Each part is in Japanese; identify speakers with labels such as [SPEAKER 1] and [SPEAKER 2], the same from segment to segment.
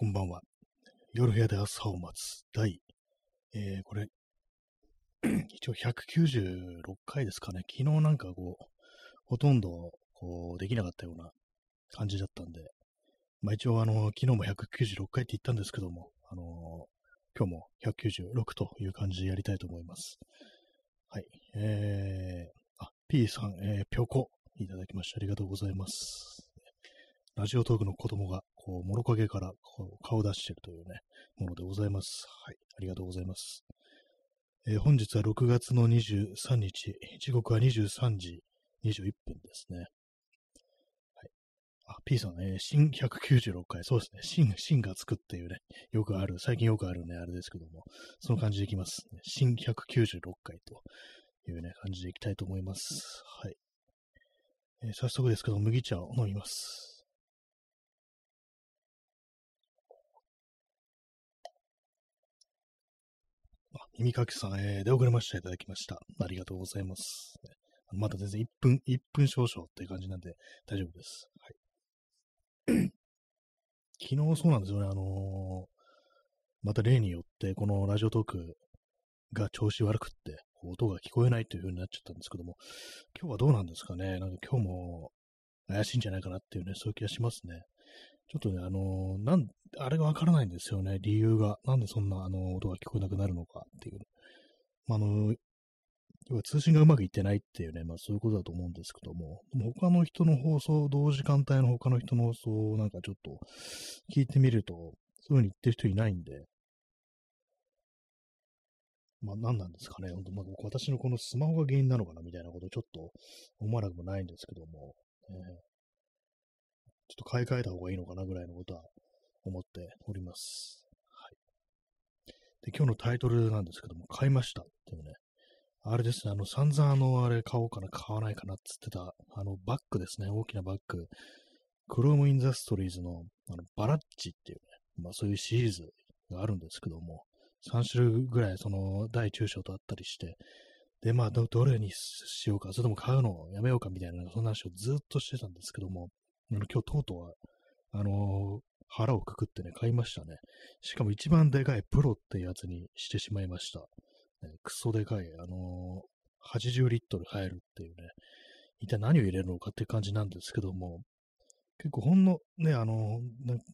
[SPEAKER 1] こんばんは。夜部屋で朝を待つ第、えー、これ、一応196回ですかね。昨日なんかこう、ほとんどこうできなかったような感じだったんで、まあ一応あの、昨日も196回って言ったんですけども、あのー、今日も196という感じでやりたいと思います。はい。えー、あ、P さん、えー、ぴょこ、いただきましてありがとうございます。ラジオトークの子供が、こう、物陰からこう顔を出してるというね、ものでございます。はい。ありがとうございます。えー、本日は6月の23日、時刻は23時21分ですね。はい。あ、P さん、えー、新196回、そうですね。新、新がつくっていうね、よくある、最近よくあるね、あれですけども、その感じでいきます、新196回というね、感じでいきたいと思います。はい。えー、早速ですけど、麦茶を飲みます。耳かきさん、えー、出遅れましたいただきました。ありがとうございます。まだ全然1分、1分少々っていう感じなんで大丈夫です。はい。昨日そうなんですよね、あのー、また例によってこのラジオトークが調子悪くって、音が聞こえないという風になっちゃったんですけども、今日はどうなんですかねなんか今日も怪しいんじゃないかなっていうね、そういう気がしますね。ちょっとね、あのー、なん、あれがわからないんですよね、理由が。なんでそんな、あの、音が聞こえなくなるのかっていう。まあ、の、要は通信がうまくいってないっていうね、まあそういうことだと思うんですけども、も他の人の放送、同時間帯の他の人の放送をなんかちょっと聞いてみると、そういう風に言ってる人いないんで、まあ何なんですかね、本当まあ私のこのスマホが原因なのかなみたいなことをちょっと思わなくもないんですけども、えー。ちょっと買い替えた方がいいのかなぐらいのことは思っております。はい。で、今日のタイトルなんですけども、買いましたっていうね。あれですね、あの、散々あの、あれ買おうかな、買わないかなっつってた、あの、バッグですね、大きなバッグ。クロームインダストリーズの、あの、バラージっていうね、まあそういうシリーズがあるんですけども、3種類ぐらいその大中小とあったりして、で、まあど、どれにしようか、それとも買うのをやめようかみたいな、そんな話をずっとしてたんですけども、今日とうとう、あのー、腹をくくってね、買いましたね。しかも一番でかいプロってやつにしてしまいました。ね、クソでかい、あのー、80リットル入るっていうね、一体何を入れるのかっていう感じなんですけども、結構ほんのね、あの、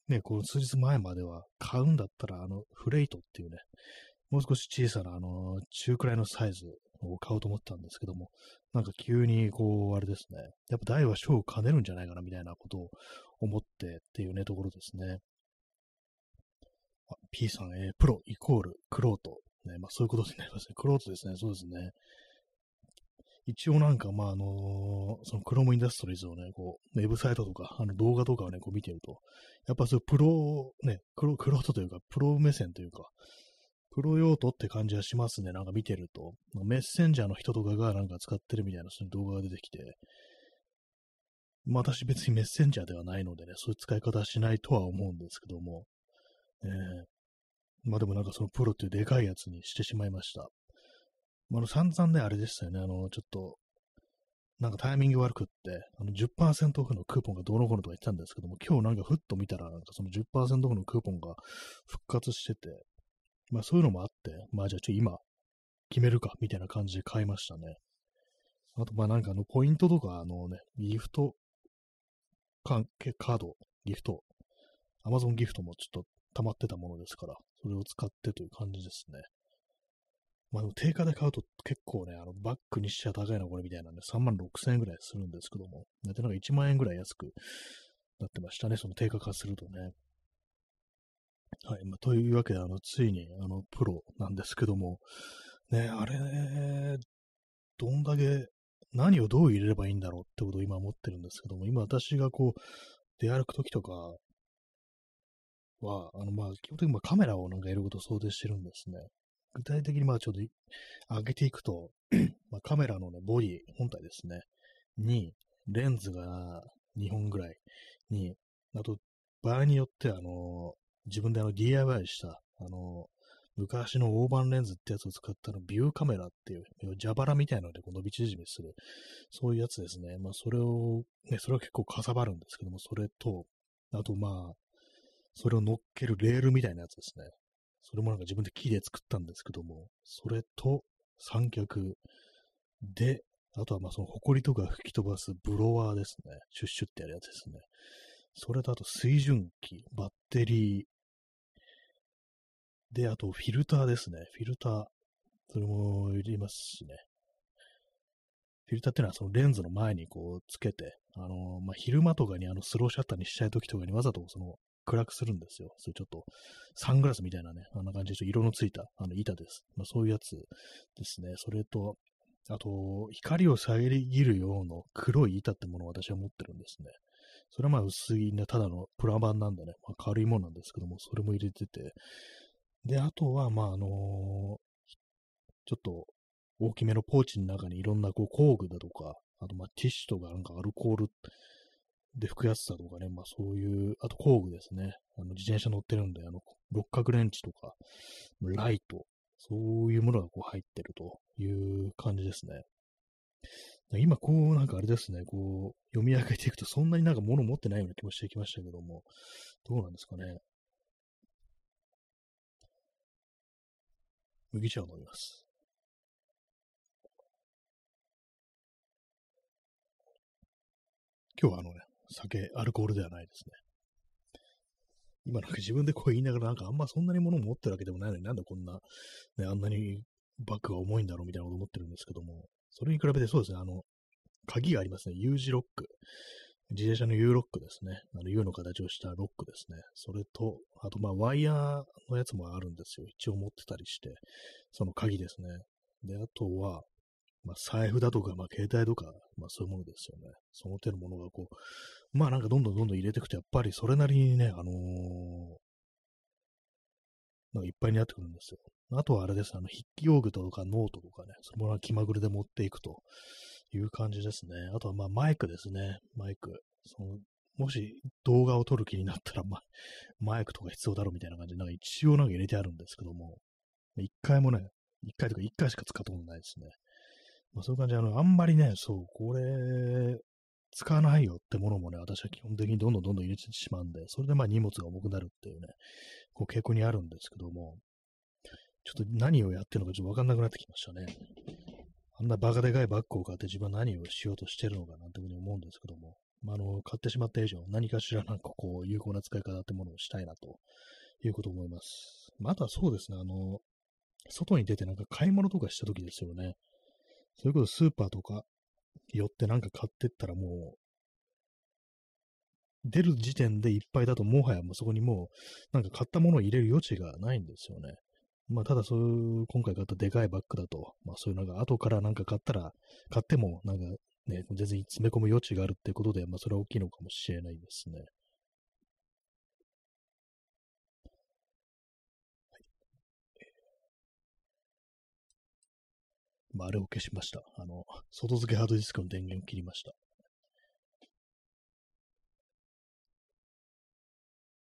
[SPEAKER 1] ね、こう数日前までは買うんだったら、あの、フレイトっていうね、もう少し小さな、あの中くらいのサイズを買おうと思ったんですけども、なんか急にこう、あれですね、やっぱ大は小を兼ねるんじゃないかなみたいなことを思ってっていうね、ところですね。P さん、えー、プロイコールクロート。ね、まあそういうことになりますね。クロートですね。そうですね。一応なんか、まああのー、そのクロームインダストリーズをね、こう、ウェブサイトとか、あの動画とかをね、こう見てると、やっぱそういうプロ、ね、クロ、クロートというか、プロ目線というか、プロ用途って感じはしますね。なんか見てると。メッセンジャーの人とかがなんか使ってるみたいなそういう動画が出てきて、まあ私別にメッセンジャーではないのでね、そういう使い方はしないとは思うんですけども、えー、まあでもなんかそのプロっていうでかいやつにしてしまいました。まあ、あの散々ね、あれでしたよね、あの、ちょっと、なんかタイミング悪くって、あの10%オフのクーポンがどうのこうのとか言ってたんですけども、今日なんかふっと見たら、なんかその10%オフのクーポンが復活してて、まあそういうのもあって、まあじゃあちょっと今決めるかみたいな感じで買いましたね。あとまあなんかあのポイントとかあのね、ギフト関係カード、ギフト、アマゾンギフトもちょっと溜まってたものですから、それを使ってという感じですね。まあでも定価で買うと結構ね、あのバッグにしちゃ高いなこれみたいなんで3万6千円ぐらいするんですけども、大体なんか1万円ぐらい安くなってましたね、その定価化するとね。はい。まあ、というわけで、あの、ついに、あの、プロなんですけども、ね、あれ、どんだけ、何をどう入れればいいんだろうってことを今思ってるんですけども、今私がこう、出歩くときとかは、あの、まあ、基本的にまカメラをなんかやることを想定してるんですね。具体的にまあちょっと上げていくと、まあ、カメラのね、ボディ、本体ですね、に、レンズが2本ぐらいに、あと、場合によってあの自分であの DIY した、あの、昔の大判レンズってやつを使ったのビューカメラっていう、蛇腹みたいなのでこう伸び縮みする、そういうやつですね。まあそれを、ね、それは結構かさばるんですけども、それと、あとまあ、それを乗っけるレールみたいなやつですね。それもなんか自分で木で作ったんですけども、それと三脚で、あとはまあその埃とか吹き飛ばすブロワーですね。シュッシュってやるやつですね。それとあと水準器、バッテリー、で、あとフィルターですね。フィルター。それも入れますしね。フィルターっていうのはそのレンズの前にこうつけて、あのまあ、昼間とかにあのスローシャッターにしたい時とかにわざとその暗くするんですよ。それちょっとサングラスみたいなね、あんな感じで色のついたあの板です。まあ、そういうやつですね。それと、あと、光を遮るような黒い板ってものを私は持ってるんですね。それはまあ薄いね、ただのプラ板なんでね、まあ、軽いものなんですけども、それも入れてて、で、あとは、まあ、あのー、ちょっと大きめのポーチの中にいろんなこう工具だとか、あとまあティッシュとかなんかアルコールで拭くやつだとかね、まあそういう、あと工具ですね。あの自転車乗ってるんで、あの六角レンチとか、ライト、そういうものがこう入ってるという感じですね。今こうなんかあれですね、こう読み上げていくとそんなになんか物持ってないような気もしてきましたけども、どうなんですかね。麦茶を飲みます。今日はあのね、酒、アルコールではないですね。今なんか自分でこう言いながらなんかあんまそんなに物持ってるわけでもないのになんでこんな、ね、あんなにバッグが重いんだろうみたいなこと思ってるんですけども、それに比べてそうですね、あの、鍵がありますね。U 字ロック。自転車の U ロックですね。あの U の形をしたロックですね。それと、あとまあワイヤーのやつもあるんですよ。一応持ってたりして、その鍵ですね。で、あとは、まあ、財布だとか、まあ、携帯とか、まあ、そういうものですよね。その手のものがこう、まあ、なんかどんどんどんどん入れていくと、やっぱりそれなりにね、あのー、なんかいっぱいになってくるんですよ。あとはあれです、あの、筆記用具とかノートとかね、そのものは気まぐれで持っていくという感じですね。あとはまあマイクですね。マイク。そのもし動画を撮る気になったら、ま、マイクとか必要だろうみたいな感じで、なんか一応なんか入れてあるんですけども、一回もね、一回とか一回しか使ったことないですね。まあ、そういう感じで、あの、あんまりね、そう、これ、使わないよってものもね、私は基本的にどんどんどんどん入れてしまうんで、それでまあ荷物が重くなるっていうね、こう傾向にあるんですけども、ちょっと何をやってるのかちょっとわかんなくなってきましたね。あんなバカでかいバッグを買って自分は何をしようとしてるのかなんていうふうに思うんですけども、まあ、あの、買ってしまった以上、何かしらなんかこう、有効な使い方ってものをしたいなということを思います。まあ、あとはそうですね、あの、外に出てなんか買い物とかした時ですよね。それこそスーパーとか寄ってなんか買ってったらもう、出る時点でいっぱいだともはやもうそこにもうなんか買ったものを入れる余地がないんですよね。まあ、ただそういう、今回買ったでかいバッグだと、まあそういうなんか後からなんか買ったら、買ってもなんかね、全然詰め込む余地があるってことで、まあそれは大きいのかもしれないですね。まあ、あれを消しました。あの、外付けハードディスクの電源を切りました。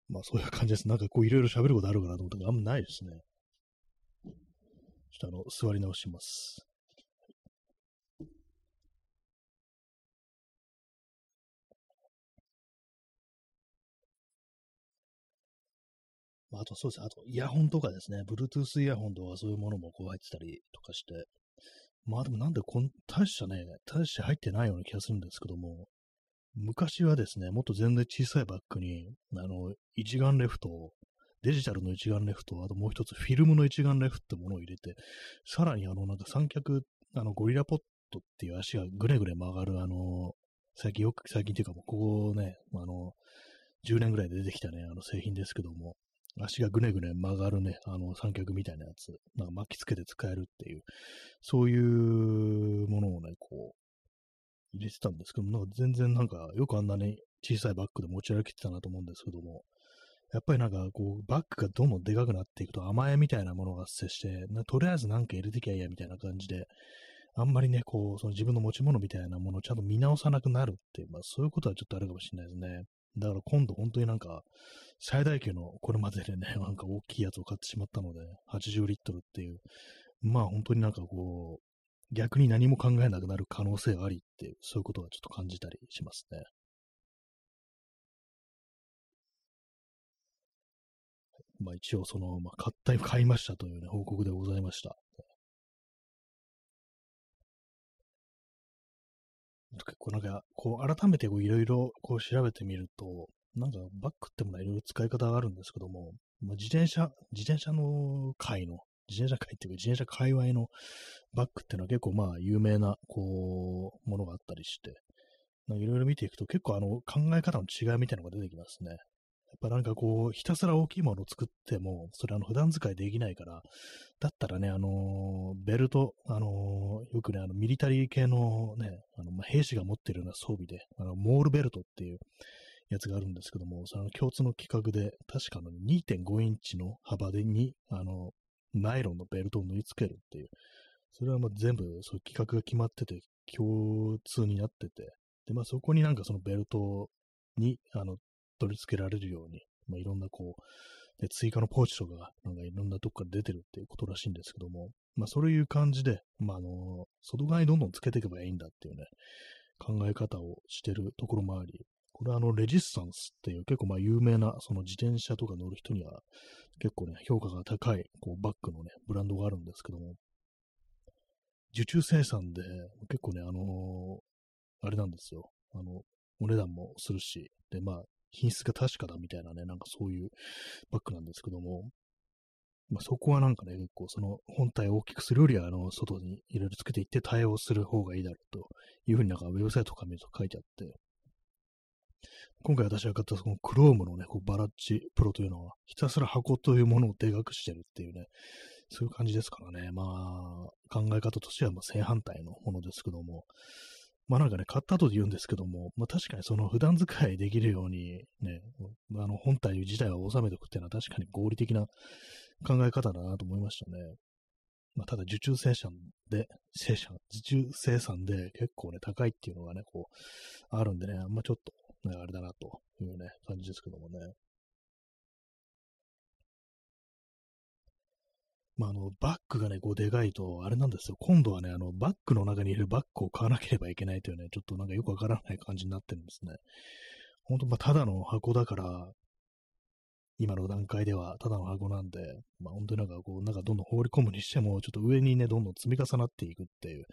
[SPEAKER 1] まあ、そういう感じです。なんかこう、いろいろ喋ることあるかなと思ったけど、あんまないですね。とあの、座り直します。まあ、あとそうです。あと、イヤホンとかですね。Bluetooth イヤホンとかそういうものもこう入ってたりとかして。まあでもなんでこん、大したね、大して入ってないような気がするんですけども、昔はですね、もっと全然小さいバッグに、あの、一眼レフと、デジタルの一眼レフと、あともう一つフィルムの一眼レフってものを入れて、さらにあの、なんか三脚、あの、ゴリラポットっていう足がぐれぐれ曲がる、あの、最近よく、最近っていうかもう、ここね、あの、10年ぐらいで出てきたね、あの製品ですけども、足がぐねぐね曲がるね、あの三脚みたいなやつ、なんか巻きつけて使えるっていう、そういうものをね、こう、入れてたんですけども、なんか全然なんか、よくあんなに小さいバッグで持ち歩きてたなと思うんですけども、やっぱりなんかこう、バッグがどんどんでかくなっていくと甘えみたいなものが発生して、とりあえずなんか入れてきゃいいやみたいな感じで、あんまりね、こう、その自分の持ち物みたいなものをちゃんと見直さなくなるっていう、まあそういうことはちょっとあるかもしれないですね。だから今度本当になんか、最大級のこれまででね、なんか大きいやつを買ってしまったので、80リットルっていう、まあ本当になんかこう、逆に何も考えなくなる可能性ありっていう、そういうことはちょっと感じたりしますね。まあ一応その、まあ買った、買いましたというね、報告でございました。結構なんか、こう改めていろいろこう調べてみると、なんかバッグってもいろいろ使い方があるんですけども、まあ、自転車、自転車の界の、自転車界っていうか自転車界隈のバッグっていうのは結構まあ有名なこう、ものがあったりして、いろいろ見ていくと結構あの考え方の違いみたいなのが出てきますね。やっぱなんかこう、ひたすら大きいものを作っても、それあの普段使いできないから、だったらね、あのベルト、あのよくね、あのミリタリー系のね、あの、兵士が持ってるような装備で、あのモールベルトっていうやつがあるんですけども、その共通の規格で、確かの2.5インチの幅でに、あの、ナイロンのベルトを縫い付けるっていう、それはまあ全部そういう規格が決まってて、共通になってて、で、まあそこになんかそのベルトに、あの、取り付けられるように、まあ、いろんなこう、で、追加のポーチとかが、なんかいろんなとこから出てるっていうことらしいんですけども、まあ、そういう感じで、まあ、あの、外側にどんどんつけていけばいいんだっていうね、考え方をしてるところもあり、これはあの、レジスタンスっていう結構まあ有名な、その自転車とか乗る人には結構ね、評価が高い、こう、バッグのね、ブランドがあるんですけども、受注生産で、結構ね、あのー、あれなんですよ。あの、お値段もするし、で、まあ、品質が確かだみたいなね、なんかそういうバッグなんですけども、まあ、そこはなんかね、結構その本体を大きくするよりは、あの、外にいろいろつけていって対応する方がいいだろうというふうになんかウェブサイトとか見ると書いてあって、今回私が買ったそのクロームのね、こうバラッチプロというのは、ひたすら箱というものをでかくしてるっていうね、そういう感じですからね。まあ、考え方としてはま正反対のものですけども、まあなんかね、買った後で言うんですけども、まあ確かにその普段使いできるようにね、あの本体自体を収めておくっていうのは確かに合理的な考え方だなと思いましたね。まあただ受注生産で、生産、受注生産で結構ね、高いっていうのがね、こう、あるんでね、あんまちょっと、ね、あれだなというね、感じですけどもね。まあ、あの、バッグがね、こうでかいと、あれなんですよ。今度はね、あの、バッグの中にいるバッグを買わなければいけないというね、ちょっとなんかよくわからない感じになってるんですね。ほんと、まあ、ただの箱だから、今の段階ではただの箱なんで、まあ、本当になんかこう、なんかどんどん放り込むにしても、ちょっと上にね、どんどん積み重なっていくっていう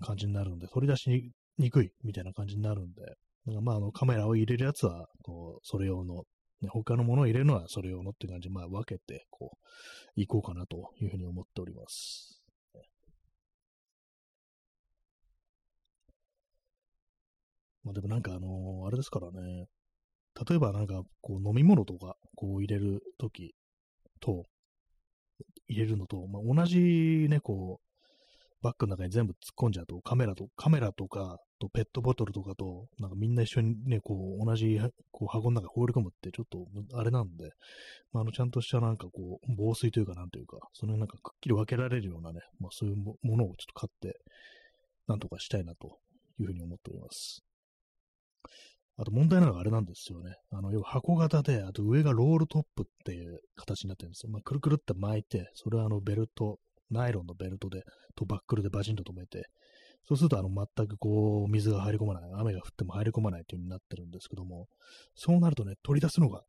[SPEAKER 1] 感じになるんで、取り出しにくいみたいな感じになるんで、なんかまあ、あの、カメラを入れるやつは、こう、それ用のね、他のものを入れるのはそれ用のって感じ。で、まあ分けて、こう、いこうかなというふうに思っております。まあでもなんかあのー、あれですからね、例えばなんかこう飲み物とかこう入れるときと、入れるのと、まあ、同じね、こう、バッグの中に全部突っ込んじゃうと、カメラと、カメラとか、とペットボトルとかと、なんかみんな一緒にね、こう、同じ、こう、箱の中に放り込むって、ちょっと、あれなんで、まあ、あの、ちゃんとしたなんかこう、防水というか、なんというか、そのなんかくっきり分けられるようなね、まあ、そういうものをちょっと買って、なんとかしたいなというふうに思っております。あと問題なのがあれなんですよね。あの、要は箱型で、あと上がロールトップっていう形になってるんですよ。まあ、くるくるって巻いて、それはあのベルトナイロンのベルトで、とバックルでバチンと止めて、そうするとあの全くこう水が入り込まない、雨が降っても入り込まないという風になってるんですけども、そうなるとね、取り出すのが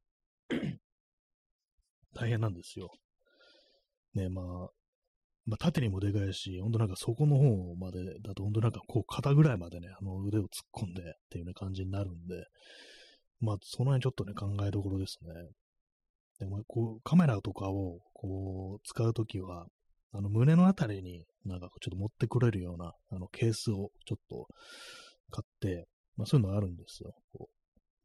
[SPEAKER 1] 大変なんですよ。ね、まあ、まあ、縦にもでかいし、ほんとなんか底の方までだと、ほんとなんかこう肩ぐらいまでね、あの腕を突っ込んでっていうね感じになるんで、まあ、その辺ちょっとね、考えどころですね。でも、こう、カメラとかを、こう、使うときは、あの、胸のあたりになんかちょっと持ってくれるような、あの、ケースをちょっと買って、まあそういうのがあるんですよ。こう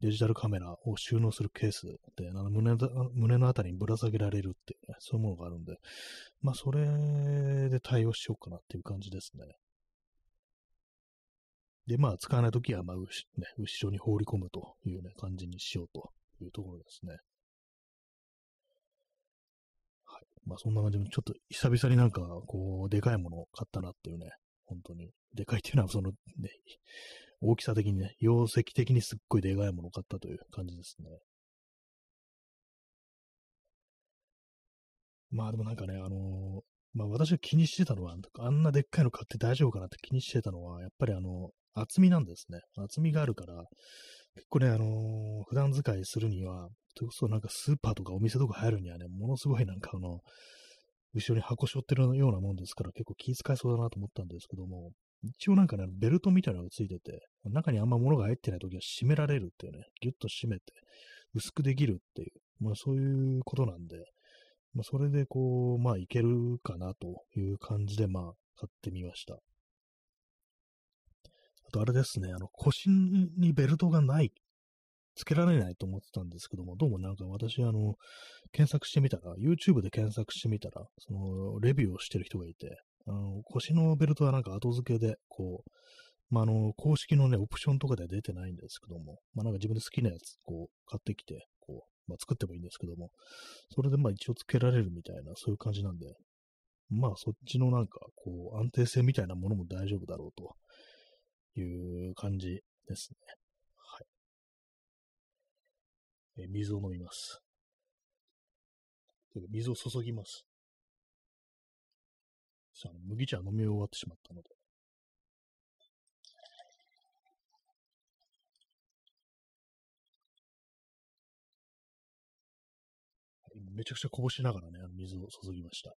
[SPEAKER 1] デジタルカメラを収納するケースで、あの胸胸のあたりにぶら下げられるっていう、ね、そういうものがあるんで、まあそれで対応しようかなっていう感じですね。で、まあ使わないときは、まあ、ね、後ろに放り込むというね、感じにしようというところですね。まあそんな感じで、ちょっと久々になんか、こう、でかいものを買ったなっていうね、本当に。でかいっていうのは、そのね、大きさ的にね、容積的にすっごいでかいものを買ったという感じですね。まあでもなんかね、あのー、まあ私が気にしてたのは、あんなでっかいの買って大丈夫かなって気にしてたのは、やっぱりあの、厚みなんですね。厚みがあるから、結構ね、あのー、普段使いするには、それこそなんかスーパーとかお店とか入るにはね、ものすごいなんかあの、後ろに箱背負ってるようなもんですから結構気遣いそうだなと思ったんですけども、一応なんかね、ベルトみたいなのがついてて、中にあんま物が入ってない時は締められるっていうね、ギュッと締めて、薄くできるっていう、まあそういうことなんで、まあそれでこう、まあいけるかなという感じで、まあ買ってみました。あとあれですね、あの腰にベルトがない、つけられないと思ってたんですけども、どうもなんか私、あの、検索してみたら、YouTube で検索してみたら、その、レビューをしてる人がいて、あの、腰のベルトはなんか後付けで、こう、まあ、あの、公式のね、オプションとかでは出てないんですけども、まあ、なんか自分で好きなやつ、こう、買ってきて、こう、まあ、作ってもいいんですけども、それでまあ一応付けられるみたいな、そういう感じなんで、まあそっちのなんか、こう、安定性みたいなものも大丈夫だろうという感じですね。え水を飲みます。水を注ぎます。さあ、麦茶飲み終わってしまったので。めちゃくちゃこぼしながらね、水を注ぎました。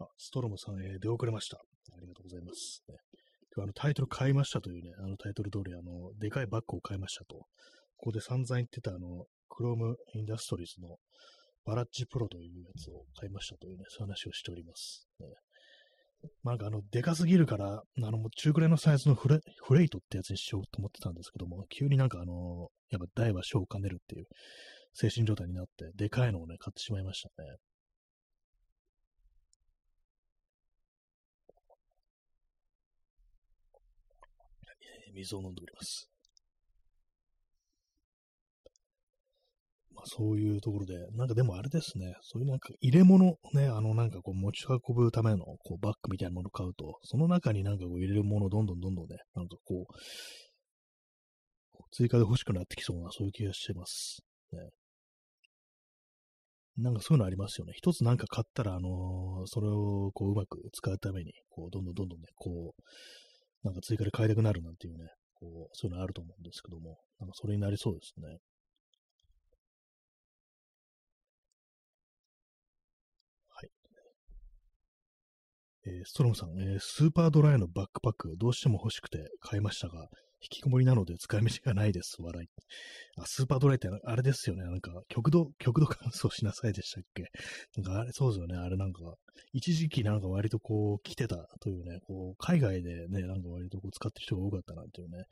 [SPEAKER 1] あ、ストロムさん、えー、出遅れました。ありがとうございます。ね、今日あのタイトル買いましたというね、あのタイトル通り、あの、でかいバッグを買いましたと。ここで散々言ってたあの、クロームインダストリーズのバラッジプロというやつを買いましたというね、そういう話をしております。ね、なんかあの、でかすぎるから、あの、中くらいのサイズのフレフレイトってやつにしようと思ってたんですけども、急になんかあの、やっぱ大は小を兼ねるっていう精神状態になって、でかいのをね、買ってしまいましたね。水を飲んでおります。まあそういうところで、なんかでもあれですね、そういうなんか入れ物ね、あのなんかこう持ち運ぶためのこうバッグみたいなものを買うと、その中になんかこう入れるものをどんどんどんどんね、なんかこう、追加で欲しくなってきそうな、そういう気がしてます。ね。なんかそういうのありますよね。一つなんか買ったら、あのー、それをこううまく使うために、こう、どんどんどんどんね、こう、なんか追加で買いたくなるなんていうね、こう、そういうのあると思うんですけども、なんかそれになりそうですね。えー、ストロムさん、えー、スーパードライのバックパック、どうしても欲しくて買いましたが、引きこもりなので使い道がないです。笑い。あ、スーパードライってあれですよね。なんか、極度、極度乾燥しなさいでしたっけ？なんかあれ、そうですよね。あれなんか、一時期なんか割とこう、来てたというね、こう、海外でね、なんか割とこう、使ってる人が多かったなんていうね、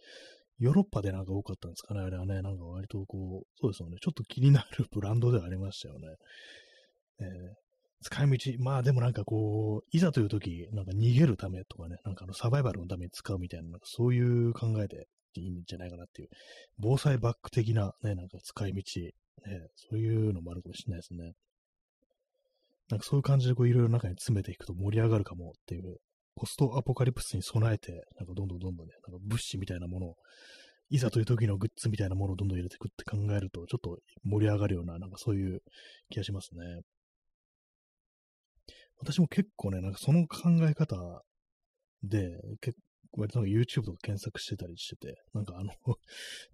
[SPEAKER 1] ヨーロッパでなんか多かったんですかね。あれはね、なんか割とこう、そうですよね。ちょっと気になるブランドではありましたよね。えー使い道、まあでもなんかこう、いざという時、なんか逃げるためとかね、なんかあのサバイバルのために使うみたいな、なんかそういう考えでいいんじゃないかなっていう、防災バッグ的なね、なんか使い道、ね、そういうのもあるかもしれないですね。なんかそういう感じでこういろいろ中に詰めていくと盛り上がるかもっていう、ポストアポカリプスに備えて、なんかどんどんどんどんね、なんか物資みたいなものを、いざという時のグッズみたいなものをどんどん入れていくって考えると、ちょっと盛り上がるような、なんかそういう気がしますね。私も結構ね、なんかその考え方で、結構割となんか YouTube とか検索してたりしてて、なんかあの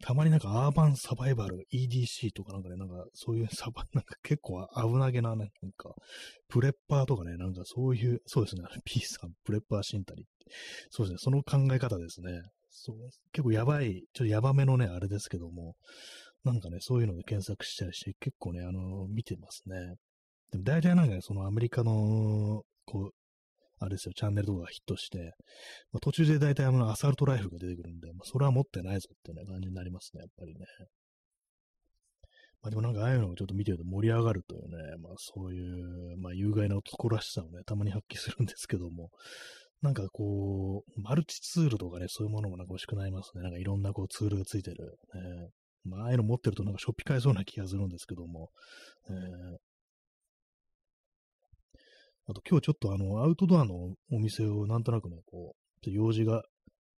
[SPEAKER 1] たまになんかアーバンサバイバル EDC とかなんかね、なんかそういう サバ、なんか結構危なげなね、なんか、プレッパーとかね、なんかそういう、そうですね、P さん、プレッパーシンタリそうですね、その考え方ですね。そう結構やばい、ちょっとやばめのね、あれですけども、なんかね、そういうので検索したりして、結構ね、あの、見てますね。でも大体なんかね、そのアメリカの、こう、あれですよ、チャンネルとかがヒットして、まあ、途中で大体あのアサルトライフが出てくるんで、まあ、それは持ってないぞってね、感じになりますね、やっぱりね。まあでもなんかああいうのをちょっと見てると盛り上がるというね、まあそういう、まあ有害な男らしさをね、たまに発揮するんですけども、なんかこう、マルチツールとかね、そういうものもなんか欲しくなりますね。なんかいろんなこうツールがついてる。ね、まあああいうの持ってるとなんかしょっぴかえそうな気がするんですけども、えー、あと今日ちょっとあの、アウトドアのお店をなんとなくね、こう、用事が、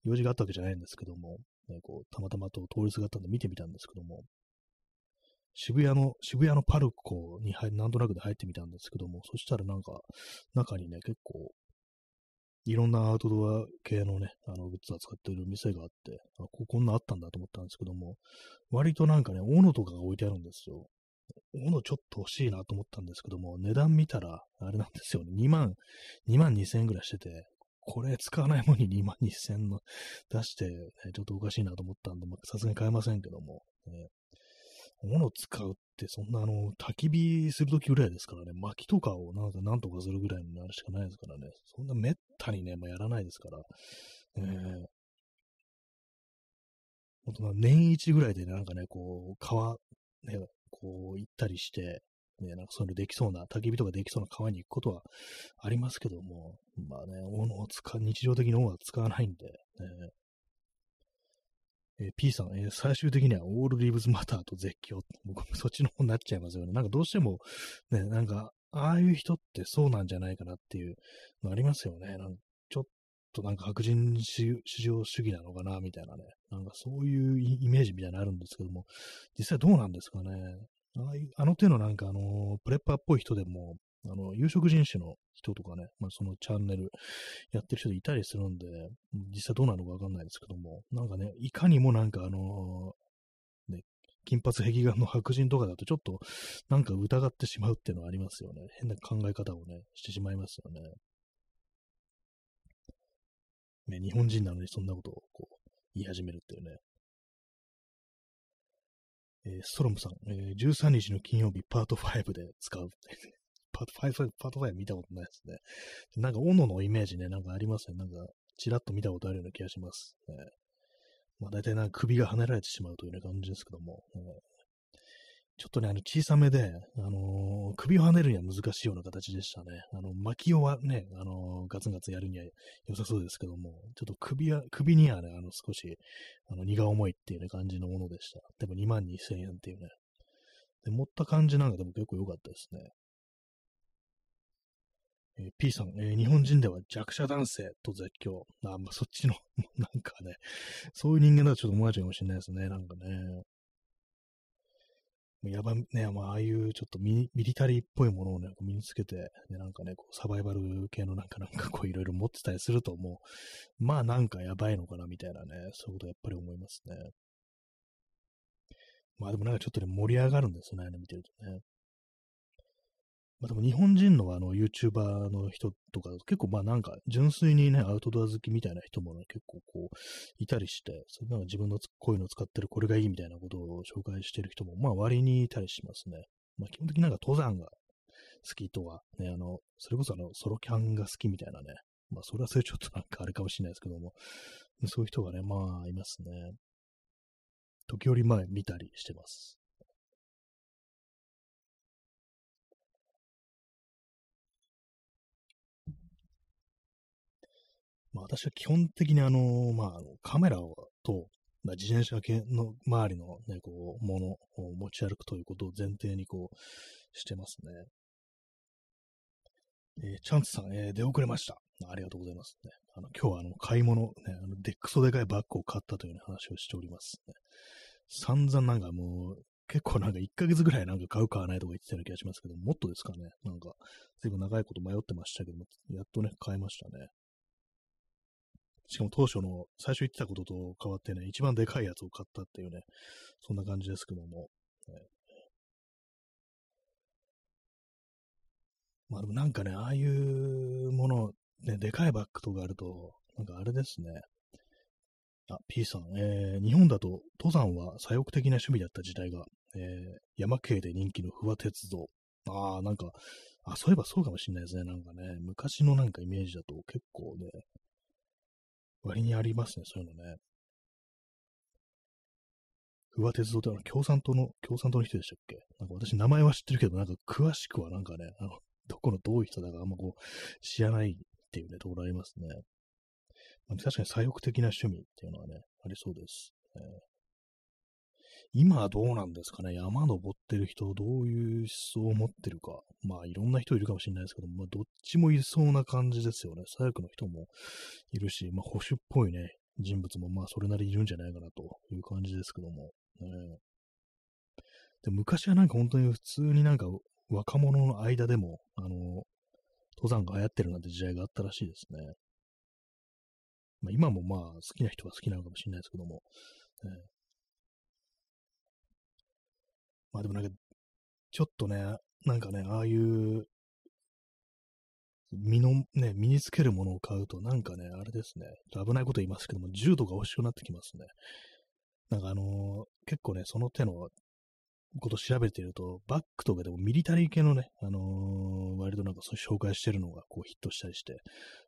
[SPEAKER 1] 用事があったわけじゃないんですけども、ね、こう、たまたまと通りすがったんで見てみたんですけども、渋谷の、渋谷のパルコになんとなくで入ってみたんですけども、そしたらなんか、中にね、結構、いろんなアウトドア系のね、あの、グッズを使ってる店があって、あここんなあったんだと思ったんですけども、割となんかね、斧とかが置いてあるんですよ。斧ちょっと欲しいなと思ったんですけども、値段見たら、あれなんですよね、2万、2万2千円ぐらいしてて、これ使わないものに2万2千の出して、ね、ちょっとおかしいなと思ったんで、さすがに買えませんけども、ね、物を使うってそんなあの、焚き火するときぐらいですからね、薪とかをなんかなんとかするぐらいのあれしかないですからね、そんなめったにね、もうやらないですから、えー、本当年一ぐらいで、なんかね、こう、川、ね、こう行ったりして、ね、なんかそういうのできそうな、焚き火とかできそうな川に行くことはありますけども、まあね、斧を使う、日常的に斧は使わないんで、ね、えー、P さん、えー、最終的にはオールリーブズマターと絶叫。僕もそっちの方になっちゃいますよね。なんかどうしても、ね、なんか、ああいう人ってそうなんじゃないかなっていうのありますよね。なんかちょっとなんか白人至上主義なのかな、みたいなね。なんかそういうイメージみたいなのあるんですけども、実際どうなんですかね。ああの手のなんかあの、プレッパーっぽい人でも、あの、有色人種の人とかね、まあ、そのチャンネルやってる人いたりするんで、実際どうなのかわかんないですけども、なんかね、いかにもなんかあのー、ね、金髪壁眼の白人とかだとちょっとなんか疑ってしまうっていうのはありますよね。変な考え方をね、してしまいますよね。ね、日本人なのにそんなことをこう言い始めるっていうね。えー、ストロムさん、えー、13日の金曜日パート5で使う。パート5、パート5見たことないですね。なんか、斧のイメージね、なんかありますね。なんか、ちらっと見たことあるような気がします。ね、まあ、大体なんか首が跳ねられてしまうというような感じですけども、ちょっとね、あの、小さめで、あのー、首を跳ねるには難しいような形でしたね。あの、巻きをはね、あのー、ガツガツやるには良さそうですけども、ちょっと首は、首にはね、あの、少し、あの、荷が重いっていうね、感じのものでした。でも2万2000円っていうね。で、持った感じなんかでも結構良かったですね。えー、P さん、えー、日本人では弱者男性と絶叫。あ、まあ、そっちの、なんかね、そういう人間だとちょっと思われちゃうかもしれないですね、なんかね。やばい、ね、まあ、ああいうちょっとミリタリーっぽいものをね、身につけて、ね、なんかね、こうサバイバル系のなんか なんかこういろいろ持ってたりするともう、まあなんかやばいのかなみたいなね、そういうことやっぱり思いますね。まあでもなんかちょっとね、盛り上がるんですね、見てるとね。まあ、でも日本人のあの YouTuber の人とか、結構まあなんか純粋にね、アウトドア好きみたいな人もね、結構こう、いたりして、それなんか自分のこういうの使ってるこれがいいみたいなことを紹介してる人も、まあ割にいたりしますね。まあ基本的になんか登山が好きとか、ね、あの、それこそあの、ソロキャンが好きみたいなね、まあそれはそれちょっとなんかあれかもしれないですけども、そういう人がね、まあいますね。時折前見たりしてます。まあ、私は基本的にあの、まあ、カメラと、まあ、自転車系の周りのね、こう、ものを持ち歩くということを前提にこう、してますね。えー、チャンツさん、えー、出遅れました。ありがとうございます、ね。あの今日はあの買い物、ね、あのでっくそでかいバッグを買ったという、ね、話をしております、ね。散々なんかもう、結構なんか1ヶ月ぐらいなんか買う買わないとか言ってたような気がしますけど、もっとですかね。なんか、随分長いこと迷ってましたけども、やっとね、買いましたね。しかも当初の最初言ってたことと変わってね、一番でかいやつを買ったっていうね、そんな感じですけども。ね、まあでもなんかね、ああいうもの、ね、でかいバッグとかあると、なんかあれですね。あ、P さん、えー、日本だと登山は左翼的な趣味だった時代が、えー、山系で人気の不破鉄道。ああ、なんか、あ、そういえばそうかもしれないですね。なんかね、昔のなんかイメージだと結構ね、割にありますね、そういうのね。不破鉄道ってあの共産党の、共産党の人でしたっけ？なんか私名前は知ってるけど、なんか詳しくはなんかね、あの、どこのどういう人だかあんまこう、知らないっていうね、ところありますね。ま、確かに左翼的な趣味っていうのはね、ありそうです。えー今はどうなんですかね？山登ってる人、どういう思想を持ってるか。まあ、いろんな人いるかもしれないですけど、まあ、どっちもいそうな感じですよね。左翼の人もいるし、まあ、保守っぽいね、人物もまあ、それなりいるんじゃないかなという感じですけども。ね、で昔はなんか本当に普通になんか若者の間でも、あの、登山が流行ってるなんて時代があったらしいですね。まあ、今もまあ好きな人は好きなのかもしれないですけども、えー、まあでもなんか、ちょっとね、なんかね、ああいう身の、ね、身につけるものを買うと、なんかね、あれですね、危ないこと言いますけども、銃とか欲しくなってきますね。なんかあのー、結構ね、その手のこと調べてると、バックとかでもミリタリー系のね、あのー、割となんかそう紹介してるのがこうヒットしたりして、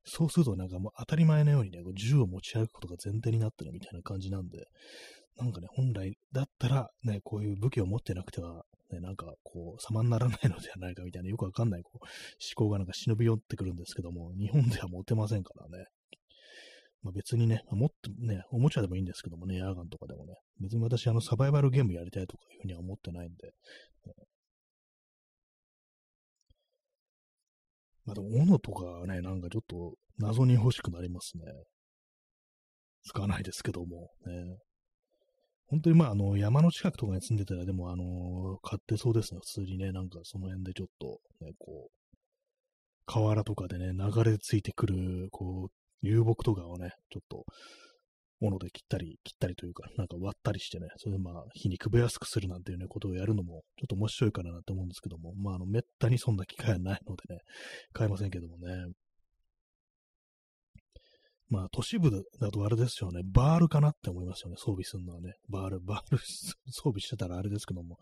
[SPEAKER 1] そうするとなんかもう当たり前のようにね、こう銃を持ち歩くことが前提になってるみたいな感じなんで、なんかね、本来だったらね、こういう武器を持ってなくてはね、なんかこう、様にならないのではないかみたいな、よくわかんないこう思考がなんか忍び寄ってくるんですけども、日本では持てませんからね。まあ、別にね、もっとね、おもちゃでもいいんですけどもね、エアガンとかでもね、別に私、あの、サバイバルゲームやりたいとかいうふうには思ってないんで、ね、まあでも、斧とかね、なんかちょっと謎に欲しくなりますね。使わないですけども、ね。本当にまあ、あの、山の近くとかに住んでたら、でも、あの、買ってそうですね、普通にね、なんかその辺でちょっと、ね、こう、河原とかでね、流れ着いてくる、こう、流木とかをね、ちょっと、斧で切ったり、切ったりというか、なんか割ったりしてね、それでまあ、火にくべやすくするなんていうね、ことをやるのも、ちょっと面白いかなと思うんですけども、まあ、あの、めったにそんな機会はないのでね、買えませんけどもね。まあ、都市部だとあれですよね、バールかなって思いますよね、装備するのはね。バール、バール 装備してたらあれですけども、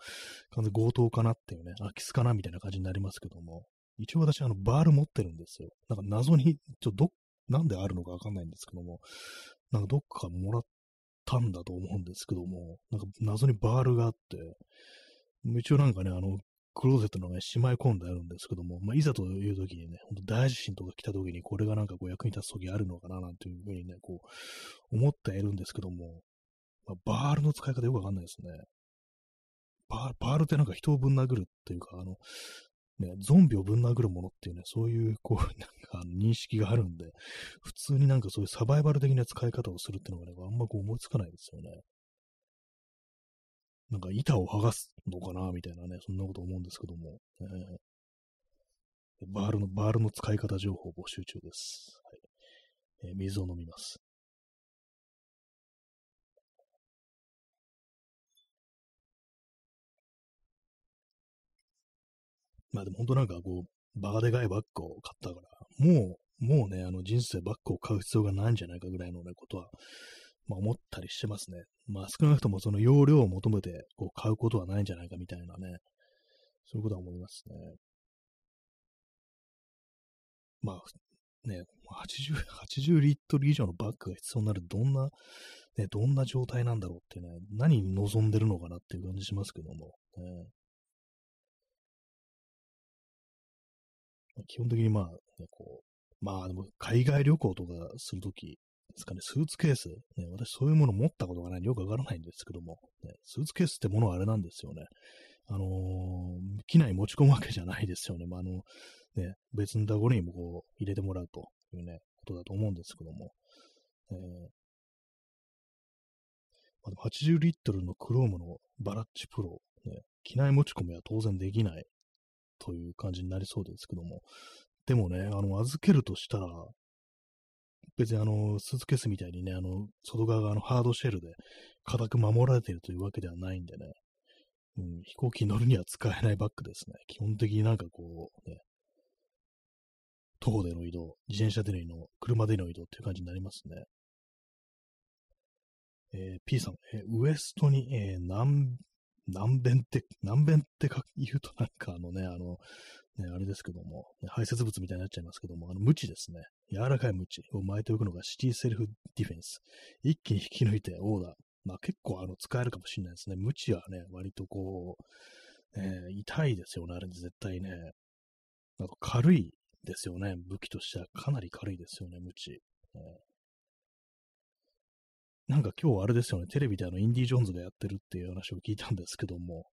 [SPEAKER 1] 完全強盗かなっていうね、空き巣かなみたいな感じになりますけども、一応私、あの、バール持ってるんですよ。なんか謎に、ちょど、なんであるのかわかんないんですけども、なんかどっかもらったんだと思うんですけども、なんか謎にバールがあって、一応なんかね、あの、クローゼットのね、しまい込んであるんですけども、まあ、いざという時にね、ほんと大地震とか来た時にこれがなんかこう役に立つ時あるのかななんていうふうにね、こう、思っているんですけども、まあ、バールの使い方よくわかんないですね。バーバールってなんか人をぶん殴るっていうか、あの、ね、ゾンビをぶん殴るものっていうね、そういう、こう、なんか認識があるんで、普通になんかそういうサバイバル的な使い方をするっていうのがね、あんまこう思いつかないですよね。なんか板を剥がすのかなみたいなね、そんなこと思うんですけども、えー、バールの、バールの使い方情報募集中です。はいえー、水を飲みます。まあでも本当なんかこう、バカでかいバッグを買ったから、もう、もうね、あの人生バッグを買う必要がないんじゃないかぐらいのね、ことはまあ、思ったりしてますね。まあ、少なくともその容量を求めてこう買うことはないんじゃないかみたいなね、そういうことは思いますね。まあ、ね、80、80リットル以上のバッグが必要になるどんな、ね、どんな状態なんだろうってね、何に望んでるのかなっていう感じしますけども、ね、基本的にまあ、ね、こう、まあ海外旅行とかするとき、ですかね、スーツケース、ね、私そういうもの持ったことがないんでよくわからないんですけども、ね、スーツケースってものはあれなんですよね。あのー、機内持ち込むわけじゃないですよね。まあ、あの、ね、別のところにもこう入れてもらうというね、ことだと思うんですけども。えーまあ、80リットルのクロームのバラッチプロ、ね、機内持ち込みは当然できないという感じになりそうですけども、でもね、あの、預けるとしたら、別にあの、スーツケースみたいにね、あの、外側があのハードシェルで固く守られているというわけではないんでね、うん、飛行機に乗るには使えないバッグですね。基本的になんかこう、ね、徒歩での移動、自転車での移動、車での移動っていう感じになりますね。えー、P さん、えー、ウエストに、えー、南、南弁って、南弁って言うとなんかあのね、あの、ね、あれですけども、排泄物みたいになっちゃいますけども、あの、無知ですね。柔らかい無知を巻いておくのがシティセルフディフェンス。一気に引き抜いてオーダー。まあ結構あの、使えるかもしれないですね。無知はね、割とこう、ね、痛いですよね、あれ絶対ね。あと軽いですよね。武器としてはかなり軽いですよね、無知。ね、なんか今日あれですよね、テレビであの、インディ・ジョーンズがやってるっていう話を聞いたんですけども、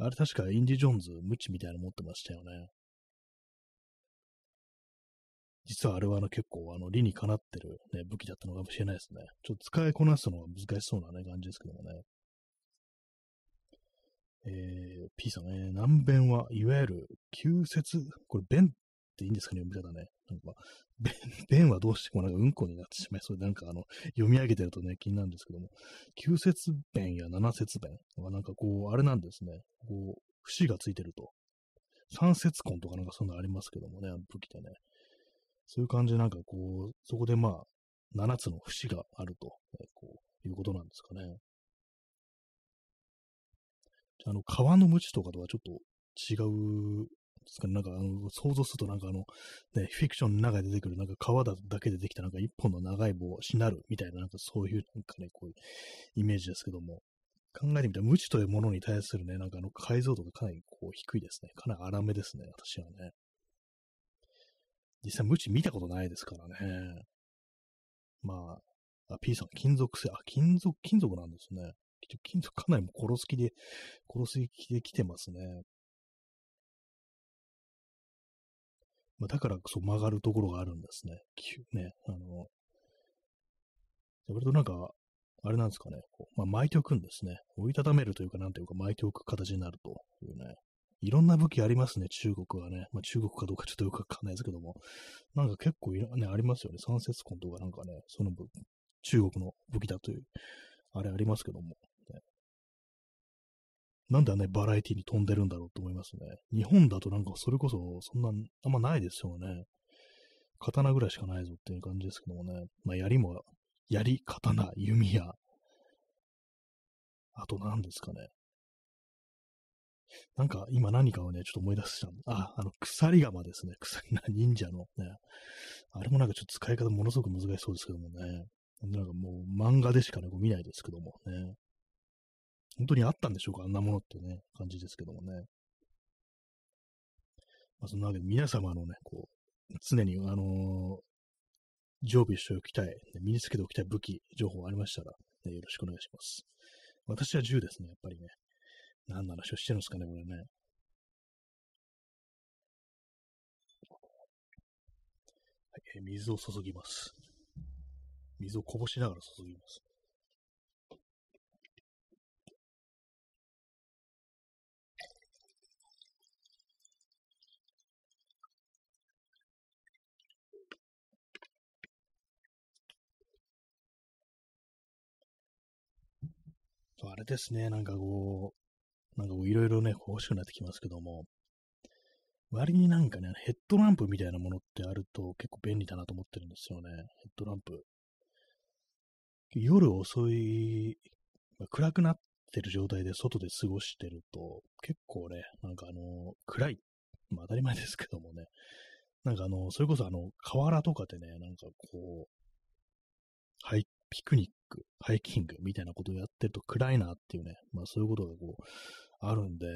[SPEAKER 1] あれ確かインディ・ジョーンズ、無知みたいなの持ってましたよね。実はあれはあの結構あの理にかなってる、ね、武器だったのかもしれないですね。ちょっと使いこなすのが難しそうな、ね、感じですけどもね。えー、P さんね、南弁はいわゆる旧説、これ弁っていいんですかね、読み方ね。なんか、便はどうしてもなんかうんこになってしまいそうで、なんかあの、読み上げてるとね、気になるんですけども、九節弁や七節弁はなんかこう、あれなんですね、こう、節がついてると。三節根とかなんかそんなありますけどもね、武器でね。そういう感じでなんかこう、そこでまあ、七つの節があると、ね、こう、いうことなんですかね。あの、川の鞭とかとはちょっと違うですかね。なんか、あの、想像するとなんかあの、ね、フィクションの中で出てくるなんか川だけでできたなんか一本の長い棒をしなるみたいななんかそういうなんかね、こういうイメージですけども、考えてみたら無知というものに対するね、なんかあの解像度がかなりこう低いですね。かなり荒めですね、私はね。実際無知見たことないですからね。まあ、あ、P さん、金属製、あ、金属、金属なんですね。金属かなりも殺す気で、殺す気で来てますね。まあ、だからそう曲がるところがあるんですね。ね、あの、割となんか、あれなんですかね、こうまあ、巻いておくんですね。折りたためるというか、なんていうか巻いておく形になるというね。いろんな武器ありますね、中国はね。まあ、中国かどうかちょっとよくわかんないですけども。なんか結構ね、ありますよね。三節根とかなんかね、その中国の武器だという、あれありますけども。なんであんなにバラエティに飛んでるんだろうと思いますね。日本だとなんかそれこそそんなあんまないですよね。刀ぐらいしかないぞっていう感じですけどもね。まあ槍も、槍、刀、弓矢。あと何ですかね。なんか今何かをね、ちょっと思い出した。あ、あの、鎖鎌ですね。鎖な、忍者のね。あれもなんかちょっと使い方ものすごく難しそうですけどもね。なんかもう漫画でしかね、こう見ないですけどもね。本当にあったんでしょうかあんなものってね、感じですけどもね。まあ、そんなわけで皆様のね、こう、常に、あのー、常備しておきたい、身につけておきたい武器、情報ありましたら、ね、よろしくお願いします。私は銃ですね、やっぱりね。何の話をしてるんですかね、これね。はい、水を注ぎます。水をこぼしながら注ぎます。あれですね、なんかこう、なんかこういろいろね、欲しくなってきますけども、割になんかね、ヘッドランプみたいなものってあると結構便利だなと思ってるんですよね。ヘッドランプ。夜遅い、まあ、暗くなってる状態で外で過ごしてると、結構ね、なんかあの、暗い。まあ当たり前ですけどもね。なんかあの、それこそあの、河原とかでね、なんかこう、はい、ピクニック、ハイキングみたいなことをやってると暗いなっていうね、まあそういうことがこう、あるんで、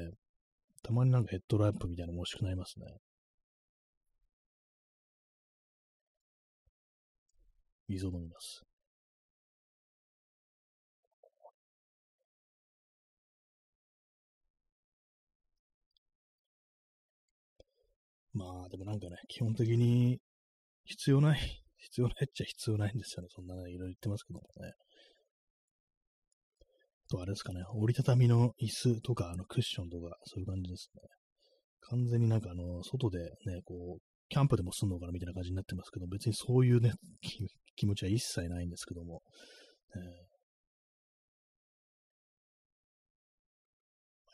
[SPEAKER 1] たまになんかヘッドランプみたいなのも欲しくなりますね。水を飲みます。まあ、でもなんかね、基本的に必要ない必要ないっちゃ必要ないんですよね。そんなね、いろいろ言ってますけどもね。あとあれですかね、折りたたみの椅子とか、あのクッションとか、そういう感じですね。完全になんかあの、外でね、こう、キャンプでもすんのかなみたいな感じになってますけど、別にそういうね、気持ちは一切ないんですけども、え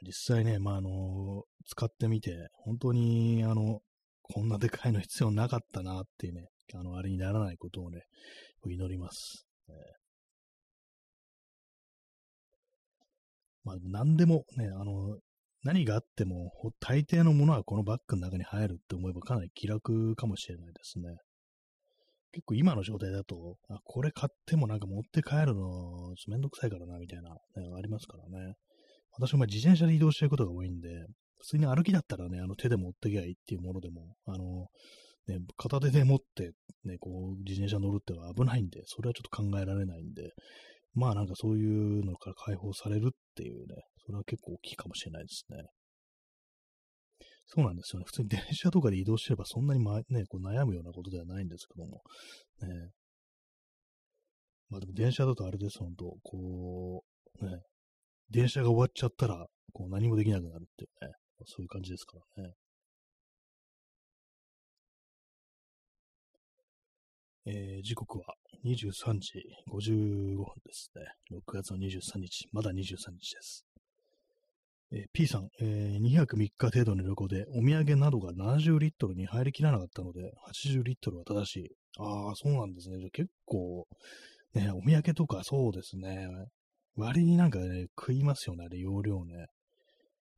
[SPEAKER 1] ー、実際ね、まあ、あの、使ってみて、本当に、あの、こんなでかいの必要なかったなっていうね、あの、あれにならないことをね、祈ります。えー、まあ、何でもね、あの、何があっても、大抵のものはこのバッグの中に入るって思えばかなり気楽かもしれないですね。結構今の状態だと、あ、これ買ってもなんか持って帰るの、めんどくさいからな、みたいな、ね、ありますからね。私も自転車で移動してることが多いんで、普通に歩きだったらね、あの手で持ってきゃいいっていうものでも、あの、ね、片手で持って、ね、こう、自転車乗るってのは危ないんで、それはちょっと考えられないんで、まあなんかそういうのから解放されるっていうね、それは結構大きいかもしれないですね。そうなんですよね。普通に電車とかで移動してればそんなに、ま、ね、こう悩むようなことではないんですけども、ね。まあでも電車だとあれです、本当こう、ね、電車が終わっちゃったら、こう何もできなくなるっていうね、そういう感じですからね。えー、時刻は23時55分ですね。6月の23日、まだ23日です。えー、P さん、えー、2泊3日程度の旅行でお土産などが70リットルに入りきらなかったので、80リットルは正しい。ああ、そうなんですね。結構、ね、お土産とかそうですね。割になんかね、食いますよね、あれ、容量ね。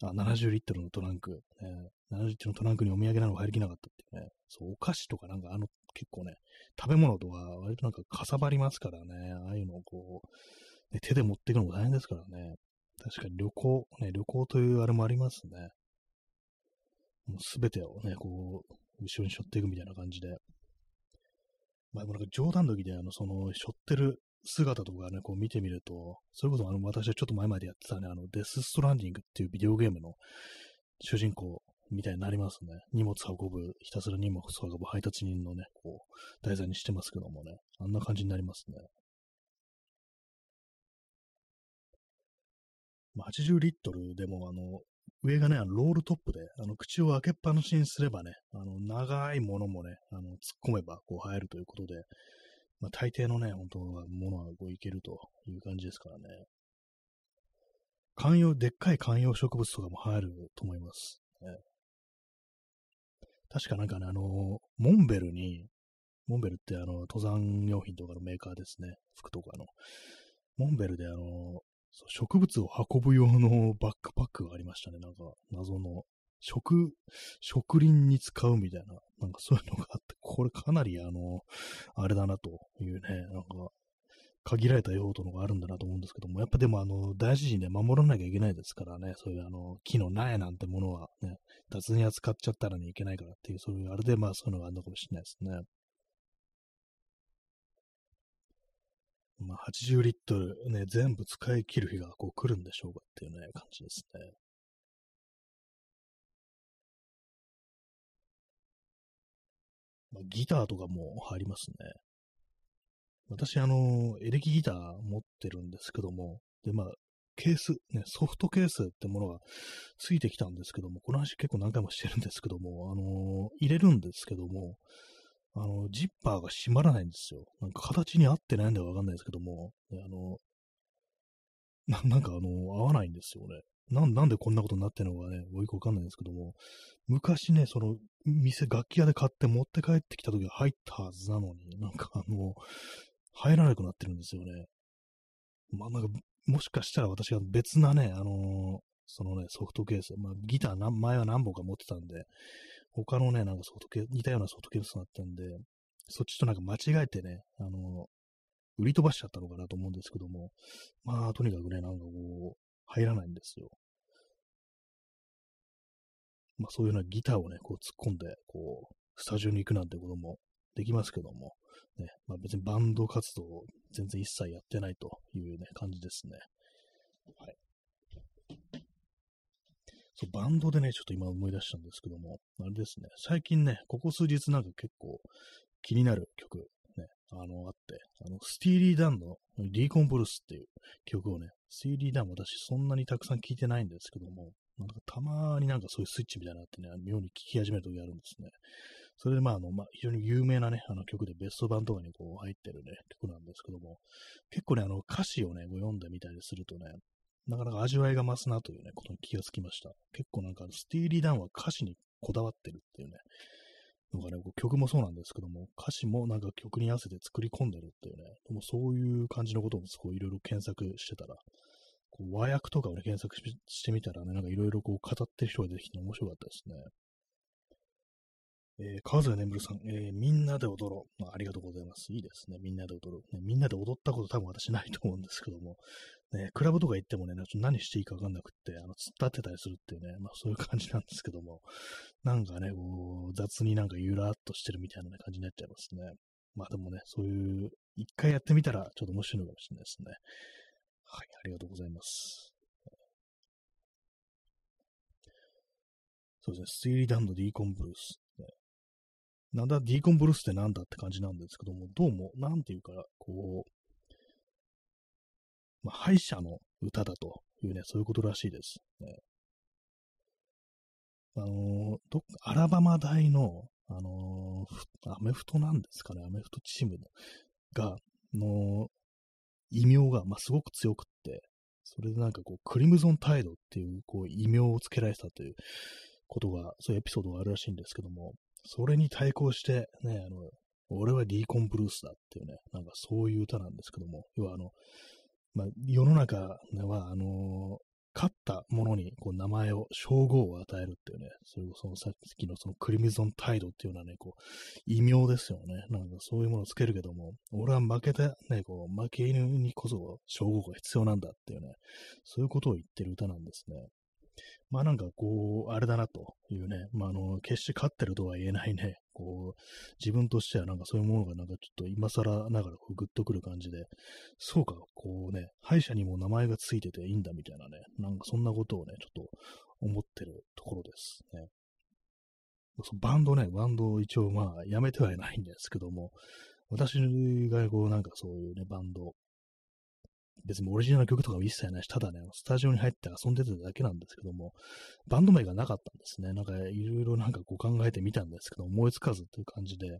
[SPEAKER 1] あ、70リットルのトランク、ね。70リットルのトランクにお土産なのが入りきなかったっていうね。そう、お菓子とかなんかあの、結構ね、食べ物とか割となんかかさばりますからね。ああいうのをこう、ね、手で持っていくのも大変ですからね。確かに旅行、ね、旅行というあれもありますね。もうすべてをね、こう、後ろに背負っていくみたいな感じで。まあ、なんか冗談時で、あの、その、背負ってる姿とかね、こう見てみると、それこそあの、私はちょっと前までやってたね、あの、デス・ストランディングっていうビデオゲームの主人公みたいになりますね。荷物運ぶ、ひたすら荷物運ぶ配達人のね、こう、題材にしてますけどもね、あんな感じになりますね。まあ、80リットルでも、あの、上がね、あのロールトップで、あの、口を開けっぱなしにすればね、あの、長いものもね、あの、突っ込めば、こう、入るということで、まあ、大抵のね、本当は、ものは、こう、いけるという感じですからね。観葉、でっかい観葉植物とかも入ると思います。ね、確かなんかね、あの、モンベルに、モンベルってあの、登山用品とかのメーカーですね。服とかの。モンベルであの、そう植物を運ぶ用のバックパックがありましたね。なんか、謎の、植、植林に使うみたいな、なんかそういうのがあって、これかなりあの、あれだなというね、なんか、限られた用途のがあるんだなと思うんですけども、やっぱでもあの、大事にね、守らなきゃいけないですからね、そういうあの、木の苗なんてものはね、雑に扱っちゃったらね、いけないからっていう、そういうあれでまあそういうのがあるのかもしれないですね。まあ、80リットルね、全部使い切る日がこう来るんでしょうかっていうね、感じですね。まあ、ギターとかも入りますね。私、あの、エレキギター持ってるんですけども、で、まあ、ケース、ね、ソフトケースってものがついてきたんですけども、この話結構何回もしてるんですけども、あの入れるんですけども、あの、ジッパーが閉まらないんですよ。なんか形に合ってないんでわかんないですけども、あの、ななんかあの、合わないんですよね。ななんでこんなことになってるのかね、よくわかんないんですけども、昔ね、その、店、楽器屋で買って持って帰ってきた時は入ったはずなのに、なんかあの、入らなくなってるんですよね。まあなんか、もしかしたら私が別なね、あのそのね、ソフトケース、まあギター前は何本か持ってたんで、他のね、なんかソフトケース、似たようなソフトケースだったんで、そっちとなんか間違えてね、あの、売り飛ばしちゃったのかなと思うんですけども、まあ、とにかくね、なんかこう、入らないんですよ。まあ、そういうようなギターをね、こう突っ込んで、こう、スタジオに行くなんてこともできますけども、ね、まあ別にバンド活動を全然一切やってないというね、感じですね。はい。そう、バンドでね、ちょっと今思い出したんですけども、あれですね、最近ね、ここ数日なんか結構気になる曲、ね、あの、あって、あの、スティーリー・ダンのディーコンブルースっていう曲をね、スティーリー・ダン私そんなにたくさん聴いてないんですけども、なんかたまになんかそういうスイッチみたいなのってね、妙に聴き始める時があるんですね。それでまあ、あの、まあ、非常に有名なね、あの曲でベスト版とかにこう入ってるね、曲なんですけども、結構ね、あの歌詞をね、こう読んでみたりするとね、なかなか味わいが増すなというね、ことに気がつきました。結構なんか、スティーリー・ダンは歌詞にこだわってるっていうね、のがね、曲もそうなんですけども、歌詞もなんか曲に合わせて作り込んでるっていうね、でもそういう感じのことをこういろいろ検索してたら、こう和訳とかをね、検索してみたらね、なんかいろいろこう語ってる人が出てきて面白かったですね。えー、川添眠さん、えー、みんなで踊ろう、まあ。ありがとうございます。いいですね。みんなで踊ろう、ね。みんなで踊ったこと多分私ないと思うんですけども、ね、クラブとか行ってもね、何していいかわかんなくって、あの、突っ立ってたりするっていうね、まあそういう感じなんですけども、なんかね、こう、雑になんかゆらっとしてるみたいな感じになっちゃいますね。まあでもね、そういう、一回やってみたらちょっと面白いのかもしれないですね。はい、ありがとうございます。そうですね、スティーリーダンド・ディーコンブルース。なんだ、ディーコンブルースってなんだって感じなんですけども、どうも、なんていうか、こう、まあ、敗者の歌だというね、そういうことらしいです。ね、あのー、どアラバマ大の、あの、アメフトなんですかね、アメフトチームのが、の、異名が、まあ、すごく強くって、それでなんかこう、クリムゾンタイドっていう、こう、異名をつけられたということが、そういうエピソードがあるらしいんですけども、それに対抗して、ね、あの、俺はディーコンブルースだっていうね、なんかそういう歌なんですけども、要はあの、まあ、世の中は、あの勝ったものにこう名前を、称号を与えるっていうね、それこそさっきのそのクリミゾンタイドっていうのはね、こう、異名ですよね。なんかそういうものをつけるけども、俺は負けた、ね、こう、負け犬にこそ称号が必要なんだっていうね、そういうことを言ってる歌なんですね。まあなんかこう、あれだなというね、まああの、決して勝ってるとは言えないね、こう、自分としてはなんかそういうものがなんかちょっと今更ながらグッとくる感じで、そうか、こうね、歯医者にも名前がついてていいんだみたいなね、なんかそんなことをね、ちょっと思ってるところですね。バンドね、バンドを一応まあやめてはいないんですけども、私がこうなんかそういうね、バンド、別にオリジナル曲とかも一切ないし、ただね、スタジオに入って遊んでただけなんですけども、バンド名がなかったんですね。なんかいろいろなんかこう考えてみたんですけど、思いつかずっていう感じで、や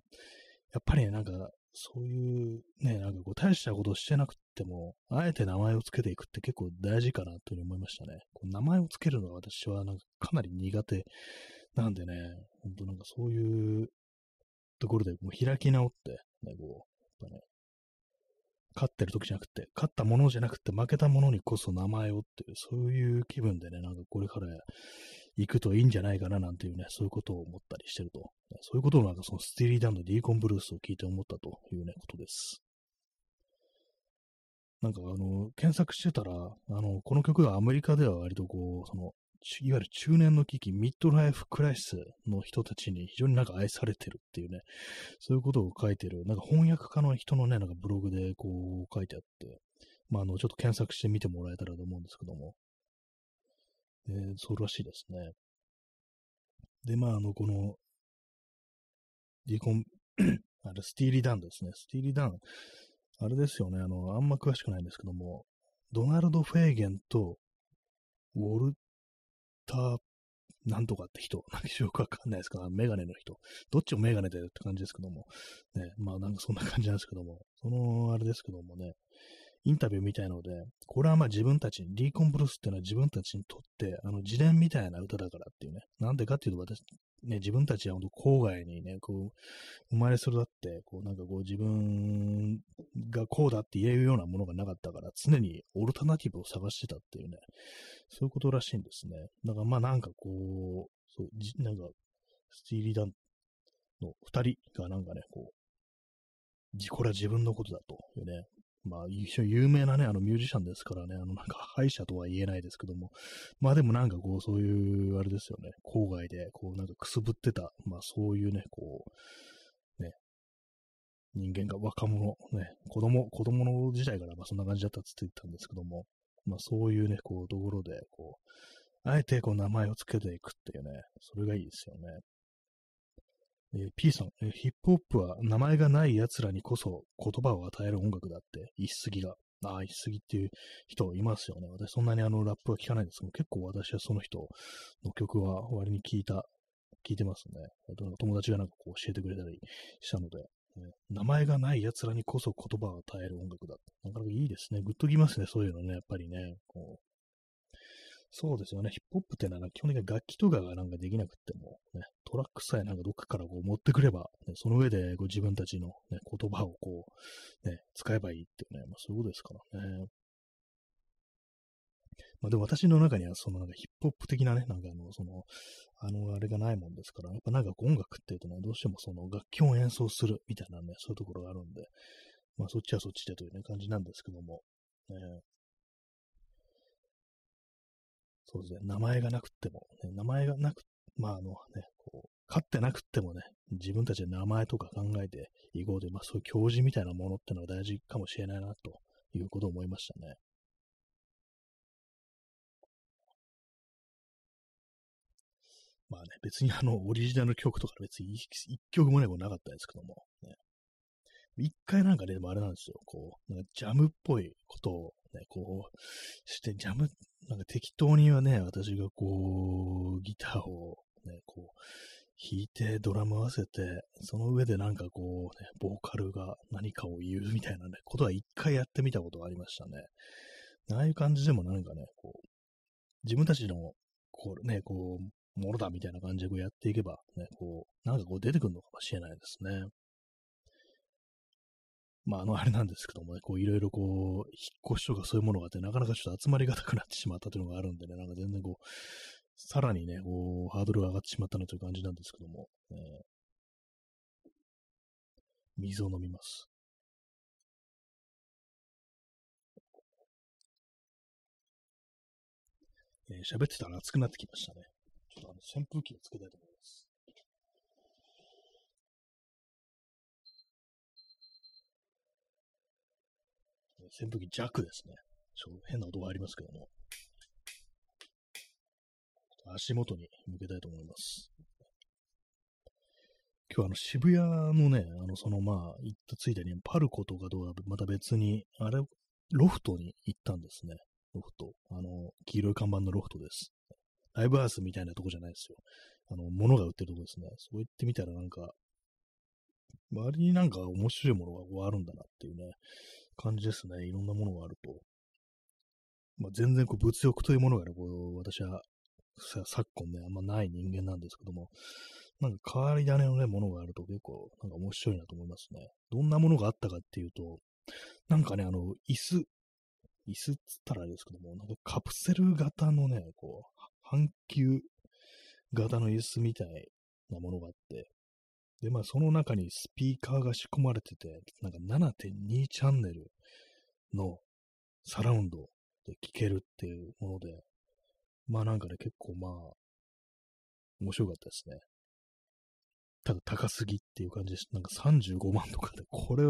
[SPEAKER 1] っぱりね、なんかそういうね、なんかこう大したことをしてなくても、あえて名前をつけていくって結構大事かなというふうに思いましたね。こう名前をつけるのは私はなんかかなり苦手なんでね、ほんとなんかそういうところでもう開き直って、ね、こう、やっぱね、勝ってる時じゃなくて、勝ったものじゃなくて負けたものにこそ名前をっていう、そういう気分でね、なんかこれから行くといいんじゃないかななんていうね、そういうことを思ったりしてると。そういうことをなんかそのスティリーダンのディーコンブルースを聞いて思ったというね、ことです。なんかあの、検索してたら、あの、この曲がアメリカでは割とこう、その、いわゆる中年の危機、ミッドライフクライシスの人たちに非常になんか愛されてるっていうね、そういうことを書いてる、なんか翻訳家の人のね、なんかブログでこう書いてあって、まあ、あの、ちょっと検索してみてもらえたらと思うんですけども、えー、そうらしいですね。で、まあ、あの、この、ディーコン、あれ、スティーリー・ダンですね。スティーリー・ダン、あれですよね、あの、あんま詳しくないんですけども、ドナルド・フェーゲンと、ウォルタ、なんとかって人、なんかよくわかんないですか、メガネの人。どっちもメガネだよって感じですけども。ね、まあなんかそんな感じなんですけども。その、あれですけどもね、インタビューみたいので、これはまあ自分たちに、リーコンブルースっていうのは自分たちにとって、あの、自伝みたいな歌だからっていうね。なんでかっていうと私、ね、自分たちは本当郊外にね、こう、生まれ育って、こう、なんかこう自分がこうだって言えるようなものがなかったから、常にオルタナティブを探してたっていうね、そういうことらしいんですね。だからまあなんかこう、そう、なんか、スティーリーダンの二人がなんかね、こう、これは自分のことだというね、まあ、一緒有名なね、あのミュージシャンですからね、あのなんか敗者とは言えないですけども、まあでもなんかこう、そういう、あれですよね、郊外で、こうなんかくすぶってた、まあそういうね、こう、ね、人間が若者、ね、子供、子供の時代からまあそんな感じだったって言ったんですけども、まあそういうね、こう、ところで、こう、あえてこう名前を付けていくっていうね、それがいいですよね。えー、P さん、えー、ヒップホップは名前がない奴らにこそ言葉を与える音楽だって言い過ぎが。ああ、言い過ぎっていう人いますよね。私そんなにあのラップは聞かないんですけど、結構私はその人の曲は割に聞いた、聞いてますね。友達がなんかこう教えてくれたりしたので、ね、名前がない奴らにこそ言葉を与える音楽だ。なかなかいいですね。グッときますね、そういうのね、やっぱりね。こうそうですよね。ヒップホップってのは基本的に楽器とかがなんかできなくても、ね、トラックさえなんかどっかからこう持ってくれば、ね、その上でこ自分たちの、ね、言葉をこう、ね、使えばいいっていうね、まあそういうことですからね。まあでも私の中にはそのなんかヒップホップ的なね、なんかあの、その、あの、あれがないもんですから、やっぱなんか音楽っていうとね、どうしてもその楽器を演奏するみたいなね、そういうところがあるんで、まあそっちはそっちでというね、感じなんですけども、ね、そうですね、名前がなくても、ね、名前がなく、まああのね、こう、勝ってなくてもね、自分たちで名前とか考えていこうという、まあそういう教示みたいなものってのは大事かもしれないな、ということを思いましたね。まあね、別にあの、オリジナル曲とか別に一曲もね、こうなかったですけども、ね。一回なんかね、でもあれなんですよ、こう、なんかジャムっぽいことをね、こう、して、ジャムなんか適当にはね、私がこう、ギターをね、こう、弾いてドラム合わせて、その上でなんかこうね、ボーカルが何かを言うみたいなね、ことは一回やってみたことがありましたね。ああいう感じでもなんかね、こう、自分たちの、こうね、こう、ものだみたいな感じでこうやっていけば、ね、こう、なんかこう出てくるのかもしれないですね。まあ、あの、あれなんですけどもね、こう、いろいろこう、引っ越しとかそういうものがあって、なかなかちょっと集まりがたくなってしまったというのがあるんでね、なんか全然こう、さらにね、こう、ハードルが上がってしまったなという感じなんですけども、えー、水を飲みます。えー、喋ってたら熱くなってきましたね。ちょっとあの扇風機をつけたいと思います。扇風機弱ですね。ちょっと変な音がありますけども。足元に向けたいと思います。今日あの渋谷のね、あのそのまあ行ったついでにパルコとかとはまた別に、あれ、ロフトに行ったんですね。ロフト。あの、黄色い看板のロフトです。ライブハウスみたいなとこじゃないですよ。あの、物が売ってるとこですね。そう言ってみたらなんか、周りになんか面白いものがあるんだなっていうね、感じですね。いろんなものがあると。まあ、全然こう物欲というものがね、こう私は昨今ね、あんまない人間なんですけども、なんか変わり種のね、ものがあると結構なんか面白いなと思いますね。どんなものがあったかっていうと、なんかね、あの、椅子、椅子っつったらあれですけども、なんかカプセル型のね、こう、半球型の椅子みたいなものがあって、で、まあその中にスピーカーが仕込まれてて、なんか7.2チャンネルのサラウンドで聴けるっていうもので、まあなんかね、結構まあ、面白かったですね。ただ高すぎっていう感じで。なんか35万とかで、これ、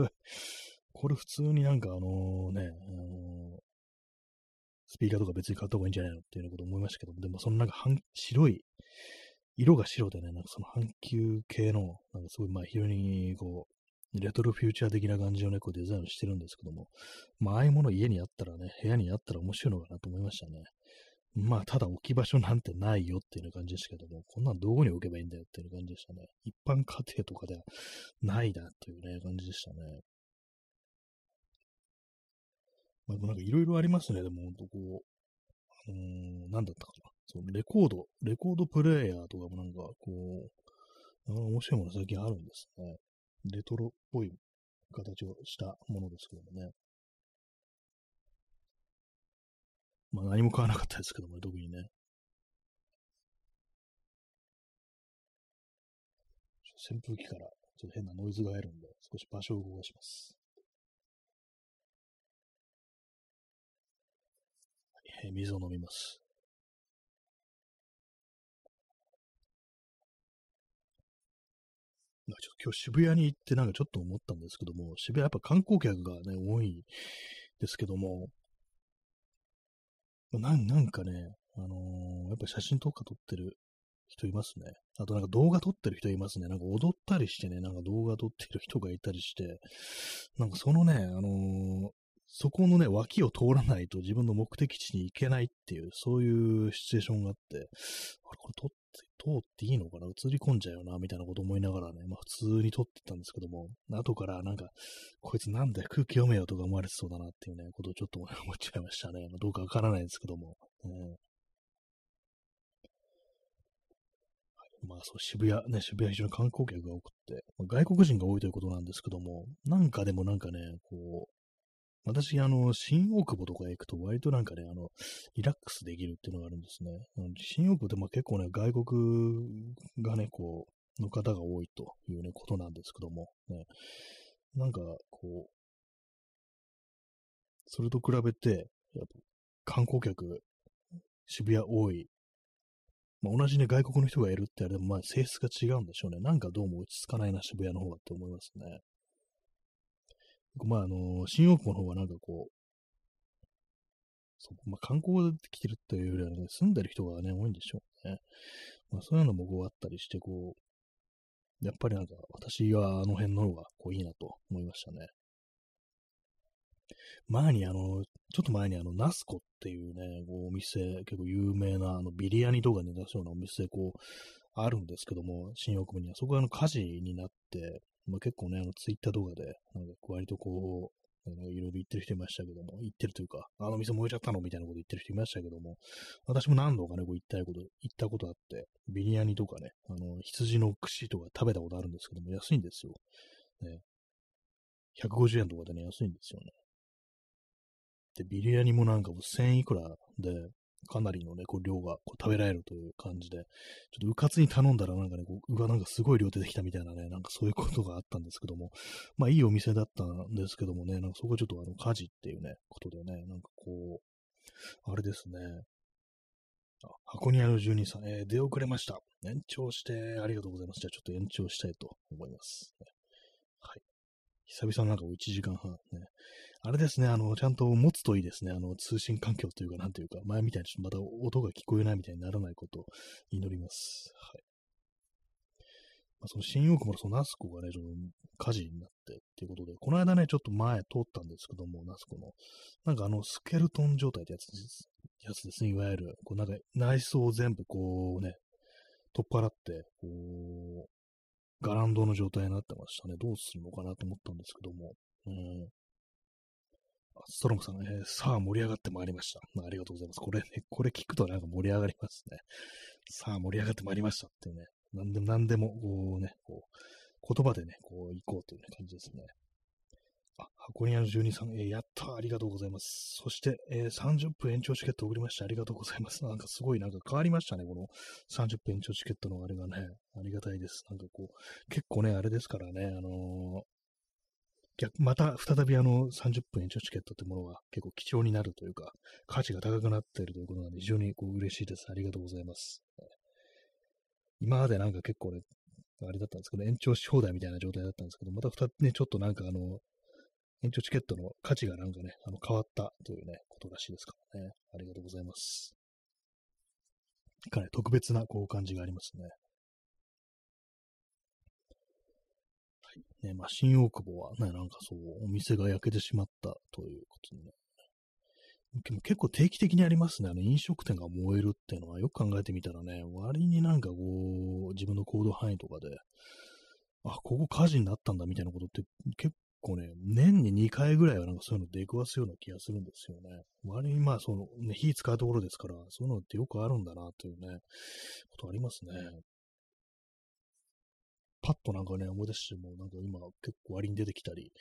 [SPEAKER 1] これ普通になんかあのね、あのー、スピーカーとか別に買った方がいいんじゃないのっていうようなこと思いましたけど、でもそのなんか白い、色が白でね、なんかその半球系の、なんかすごいまあ非常にこう、レトロフューチャー的な感じのね、こうデザインをしてるんですけども、まあああいうもの家にあったらね、部屋にあったら面白いのかなと思いましたね。まあ、ただ置き場所なんてないよっていう感じですけども、こんなんどこに置けばいいんだよっていう感じでしたね。一般家庭とかではないなというね、感じでしたね。まあ、なんかいろいろありますね、でも、ほんとこう、あのー、なんだったかな。そのレコード、レコードプレイヤーとかもなんか、こう、面白いもの最近あるんですね。レトロっぽい形をしたものですけどもね。まあ何も買わなかったですけども、特にね。扇風機からちょっと変なノイズが入るんで、少し場所を動かします。はい、水を飲みます。ちょっと今日渋谷に行ってなんかちょっと思ったんですけども、渋谷やっぱ観光客がね、多いですけども、なん、なんかね、あのー、やっぱ写真とか撮ってる人いますね。あとなんか動画撮ってる人いますね。なんか踊ったりしてね、なんか動画撮ってる人がいたりして、なんかそのね、あのー、そこのね、脇を通らないと自分の目的地に行けないっていう、そういうシチュエーションがあって、あれ、これ撮っ通っていいのかな？映り込んじゃうよなみたいなこと思いながらね、まあ普通に撮ってたんですけども、後からなんか、こいつなんだよ空気読めよとか思われてそうだなっていうね、ことをちょっと思っちゃいましたね。ま、どうかわからないですけども。えまあそう、渋谷、ね、渋谷非常に観光客が多くて、まあ、外国人が多いということなんですけども、なんかでもなんかね、こう、私、あの、新大久保とか行くと割となんかね、あの、リラックスできるっていうのがあるんですね。新大久保ってまあ結構ね、外国がね、こう、の方が多いというね、ことなんですけども、ね、なんか、こう、それと比べて、やっぱ観光客、渋谷多い。まあ、同じね、外国の人がいるってあれでも、まあ、性質が違うんでしょうね。なんかどうも落ち着かないな、渋谷の方がって思いますね。まあ、あの、新大久保の方はなんかこう、そうまあ、観光で来てるっていうよりはね、住んでる人がね、多いんでしょうね。まあ、そういうのもこうあったりして、こう、やっぱりなんか私はあの辺の方がこういいなと思いましたね。前にあの、ちょっと前にあの、ナスコっていうね、こうお店、結構有名なあのビリヤニとかに出すようなお店、こう、あるんですけども、新大久保には。そこがあの火事になって、まあ、結構ね、あのツイッター動画で、なんか割とこう、いろいろ言ってる人いましたけども、言ってるというか、あの店燃えちゃったのみたいなこと言ってる人いましたけども、私も何度かね、こう言ったこと、言ったことあって、ビリヤニとかね、あの、羊の串とか食べたことあるんですけども、安いんですよ。ね。150円とかでね、安いんですよね。で、ビリヤニもなんかもう1000いくらで、かなりのね、こう量がこう食べられるという感じで、ちょっとうかつに頼んだらなんかね、こう、うわ、なんかすごい量出てきたみたいなね、なんかそういうことがあったんですけども、まあいいお店だったんですけどもね、なんかそこはちょっとあの火事っていうね、ことでね、なんかこう、あれですね、箱にある住人さん、えー、出遅れました。延長してありがとうございます。じゃあちょっと延長したいと思います。はい。久々なんか1時間半ね。あれですね、あの、ちゃんと持つといいですね。あの、通信環境というか、なんというか、前みたいにちょっとまた音が聞こえないみたいにならないことを祈ります。はい。まあ、その新大久保のそのナスコがね、ちょっと火事になってっていうことで、この間ね、ちょっと前通ったんですけども、ナスコの、なんかあの、スケルトン状態ってやつです、やつですね、いわゆる、こうなんか内装を全部こうね、取っ払って、こう、ガランドの状態になってましたね。どうするのかなと思ったんですけども。うん。ストロムさん、えー、さあ盛り上がってまいりました。ありがとうございます。これね、これ聞くとなんか盛り上がりますね。さあ盛り上がってまいりましたっていうね、なんでもなんでも、こうね、こう、言葉でね、こう行こうという、ね、感じですね。あ、箱庭の住人さん、えー、やったありがとうございます。そして、えー、30分延長チケット送りました。ありがとうございます。なんかすごいなんか変わりましたね、この30分延長チケットのあれがね、ありがたいです。なんかこう、結構ね、あれですからね、あのー、逆、また再びあの30分延長チケットってものが結構貴重になるというか、価値が高くなっているということなので非常にこう嬉しいです。ありがとうございます。今までなんか結構ね、あれだったんですけど、延長し放題みたいな状態だったんですけど、また再びね、ちょっとなんかあの、延長チケットの価値がなんかね、あの変わったというね、ことらしいですからね。ありがとうございます。かなり特別なこう感じがありますね。はいね、まあ、新大久保はね、なんかそう、お店が焼けてしまったということでね。結構定期的にありますね。あの飲食店が燃えるっていうのはよく考えてみたらね、割になんかこう、自分の行動範囲とかで、あ、ここ火事になったんだみたいなことって結構ね、年に2回ぐらいはなんかそういうの出くわすような気がするんですよね。割にまあその、ね、火使うところですから、そういうのってよくあるんだなというね、ことありますね。パッとなんかね、思い出しても、なんか今結構割に出てきたり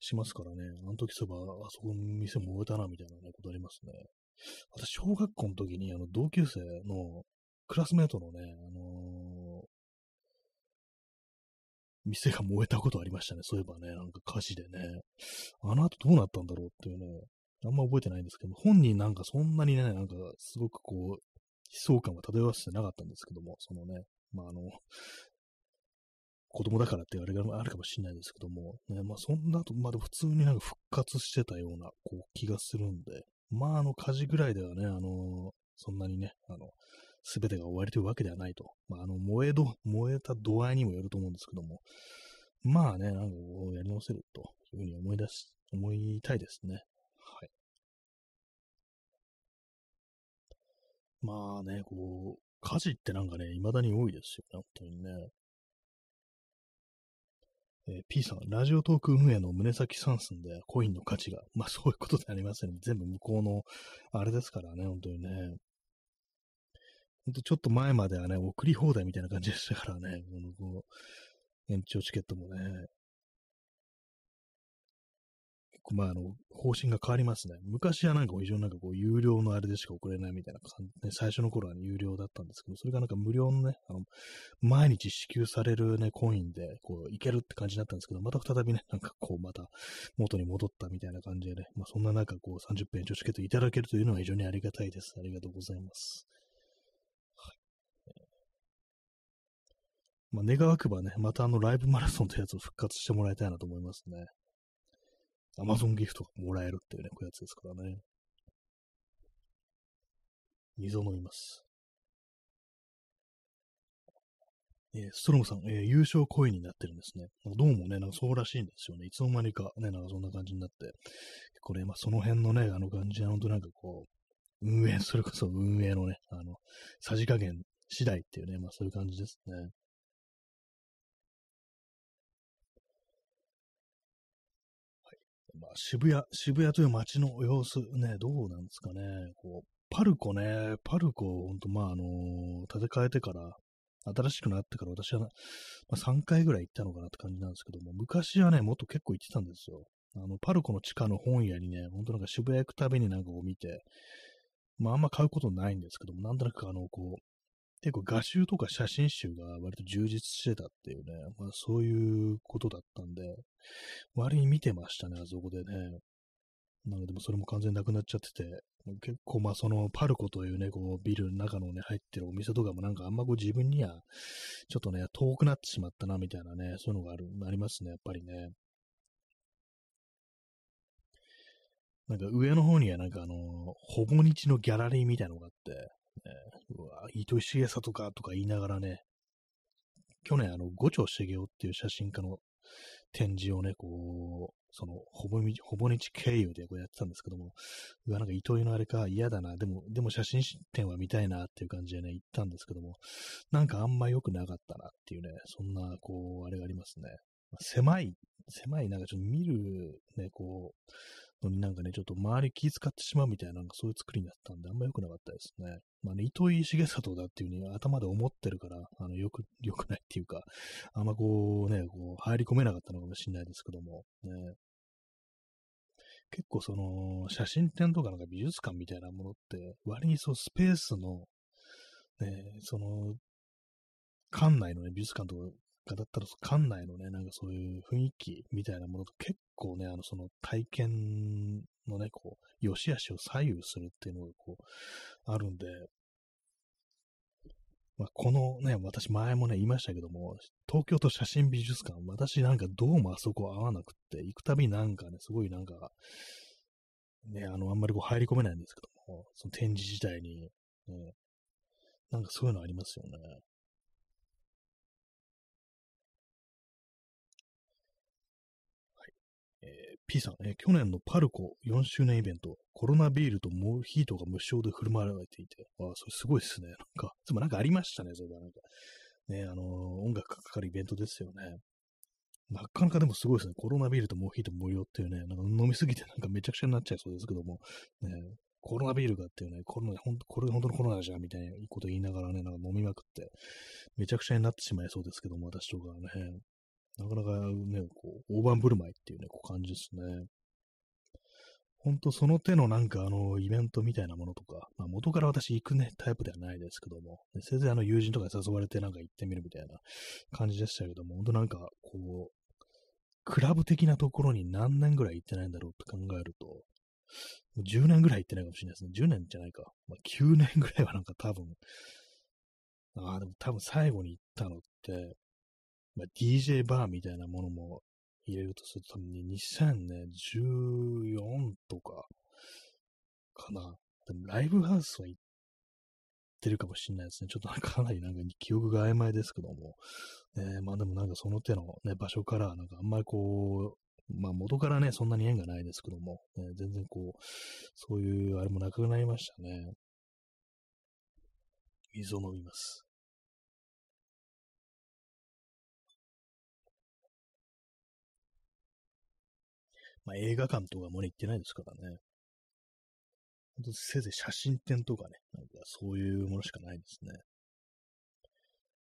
[SPEAKER 1] しますからね、あの時そういえば、あそこの店も終えたな、みたいなね、ことありますね。私、小学校の時に、あの、同級生のクラスメートのね、あのー、店が燃えたことありましたね。そういえばね、なんか火事でね。あの後どうなったんだろうっていうね、あんま覚えてないんですけど、本人なんかそんなにね、なんかすごくこう、悲壮感は漂わせてなかったんですけども、そのね、まああの、子供だからってあれがあるかもしれないですけども、ね、まあそんなと、まだ普通になんか復活してたようなこう気がするんで、まああの火事ぐらいではね、あのそんなにね、あの、すべてが終わりというわけではないと。まああの、燃えど、燃えた度合いにもよると思うんですけども、まあね、なんかこうやり直せるというふうに思い出し、思いたいですね。はい。まあね、こう、火事ってなんかね、未だに多いですよね、本当にね。えー、P さん、ラジオトーク運営の胸先三寸でコインの価値が、まあそういうことでありませんね。全部向こうの、あれですからね、本当にね。ほんとちょっと前まではね、送り放題みたいな感じでしたからね、このこう延長チケットもね。結構まあ、あの、方針が変わりますね。昔はなんか非常になんかこう、有料のあれでしか送れないみたいな感じで、最初の頃は、有料だったんですけど、それがなんか無料のね、あの、毎日支給されるね、コインで、こう、いけるって感じだったんですけど、また再びね、なんかこう、また元に戻ったみたいな感じでね、まあ、そんな中、こう、30分女子ケットいただけるというのは非常にありがたいです。ありがとうございます。はい。まあ、願わくばね、またあのライブマラソンというやつを復活してもらいたいなと思いますね。アマゾンギフトがもらえるっていうね、こういうやつですからね。水を飲みます。えー、ストロムさん、えー、優勝コインになってるんですね。どうもね、なんかそうらしいんですよね。いつの間にかね、なんかそんな感じになって。これ、まあ、その辺のね、あの感じは、本当なんかこう、運営、それこそ運営のね、あの、さじ加減次第っていうね、まあそういう感じですね。まあ、渋谷、渋谷という街の様子ね、どうなんですかね。こう、パルコね、パルコ、ほんと、まあ、あのー、建て替えてから、新しくなってから私は、まあ、3回ぐらい行ったのかなって感じなんですけども、昔はね、もっと結構行ってたんですよ。あの、パルコの地下の本屋にね、ほんとなんか渋谷行くたびになんかこう見て、まああんま買うことないんですけども、なんとなくあの、こう、結構画集とか写真集が割と充実してたっていうね、まあそういうことだったんで、割に見てましたね、あそこでね。なので、もそれも完全なくなっちゃってて、結構まあそのパルコというね、こうビルの中のね、入ってるお店とかもなんかあんまこう自分にはちょっとね、遠くなってしまったなみたいなね、そういうのがある、ありますね、やっぱりね。なんか上の方にはなんかあの、ほぼ日のギャラリーみたいなのがあって、ね、うわ、糸井重里かとか言いながらね、去年あの、五丁茂雄っていう写真家の展示をね、こう、その、ほぼほぼ日経由でこうやってたんですけども、うわ、なんか糸井のあれか嫌だな、でも、でも写真展は見たいなっていう感じでね、行ったんですけども、なんかあんま良くなかったなっていうね、そんな、こう、あれがありますね。狭い、狭い、なんかちょっと見る、ね、こう、のになんかね、ちょっと周り気遣ってしまうみたいな、なんかそういう作りになったんで、あんま良くなかったですね。まあね、糸井重里だっていう風に頭で思ってるから、あの、よく、良くないっていうか、あんまこうね、こう、入り込めなかったのかもしれないですけども、ね。結構その、写真展とかなんか美術館みたいなものって、割にそうスペースの、ね、その、館内のね、美術館とかだったら、館内のね、なんかそういう雰囲気みたいなものと結構ね、あの、その体験のね、こう、良し悪しを左右するっていうのがこう、あるんで、まあ、このね、私前もね、言いましたけども、東京都写真美術館、私なんかどうもあそこ合わなくって、行くたびなんかね、すごいなんか、ね、あの、あんまりこう入り込めないんですけども、その展示自体に、ね、なんかそういうのありますよね。P さん、えー、去年のパルコ4周年イベント、コロナビールとモヒートが無償で振る舞われていて、あそれすごいですね。なんか、つまなんかありましたね、それはなんか。ね、あのー、音楽かかるイベントですよね。なかなかでもすごいですね。コロナビールとモヒート無料っていうね、なんか飲みすぎてなんかめちゃくちゃになっちゃいそうですけども、ね、コロナビールがっていうね、コロナ、ほんと、これ本当のコロナじゃんみたいなこと言いながらね、なんか飲みまくって、めちゃくちゃになってしまいそうですけども、私とかね、なかなかね、こう、大盤振る舞いっていうね、こう感じですね。ほんとその手のなんかあの、イベントみたいなものとか、まあ元から私行くね、タイプではないですけども、せいぜいあの友人とかに誘われてなんか行ってみるみたいな感じでしたけども、ほんとなんかこう、クラブ的なところに何年ぐらい行ってないんだろうって考えると、もう10年ぐらい行ってないかもしれないですね。10年じゃないか。まあ、9年ぐらいはなんか多分、ああ、でも多分最後に行ったのって、まあ、DJ バーみたいなものも入れるとすると、多分ね、2014とか、かな。でも、ライブハウスは行ってるかもしれないですね。ちょっとかなりなんか記憶が曖昧ですけども。ね、まあでもなんかその手のね、場所から、なんかあんまりこう、まあ元からね、そんなに縁がないですけども、ね、全然こう、そういうあれもなくなりましたね。水を飲みます。まあ、映画館とかもね、行ってないですからね。ほんとせいぜい写真展とかね、なんかそういうものしかないですね。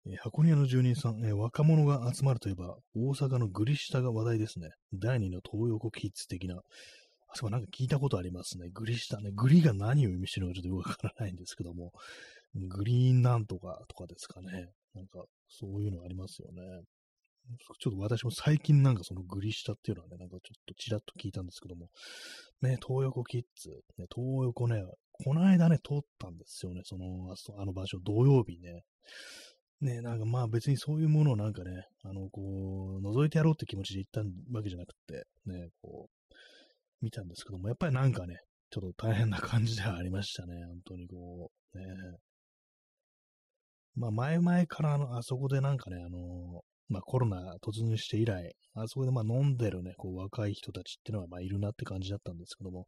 [SPEAKER 1] えー、箱庭の住人さん、えー、若者が集まるといえば、大阪のグリ下が話題ですね。第二の東横キッズ的な。あそこなんか聞いたことありますね。グリ下ね。グリが何を意味してるのかちょっとよくわからないんですけども、グリーンなんとかとかですかね。なんか、そういうのありますよね。ちょっと私も最近なんかそのグリ下っていうのはね、なんかちょっとちらっと聞いたんですけども、ね、東横キッズ、ね、東横ね、この間ね、通ったんですよね、その、あの場所、土曜日ね。ね、なんかまあ別にそういうものをなんかね、あの、こう、覗いてやろうって気持ちで行ったわけじゃなくて、ね、こう、見たんですけども、やっぱりなんかね、ちょっと大変な感じではありましたね、本当にこう、ね。まあ前々からあの、あそこでなんかね、あの、まあコロナ突入して以来、あそこでまあ飲んでるね、こう若い人たちっていうのはまあいるなって感じだったんですけども、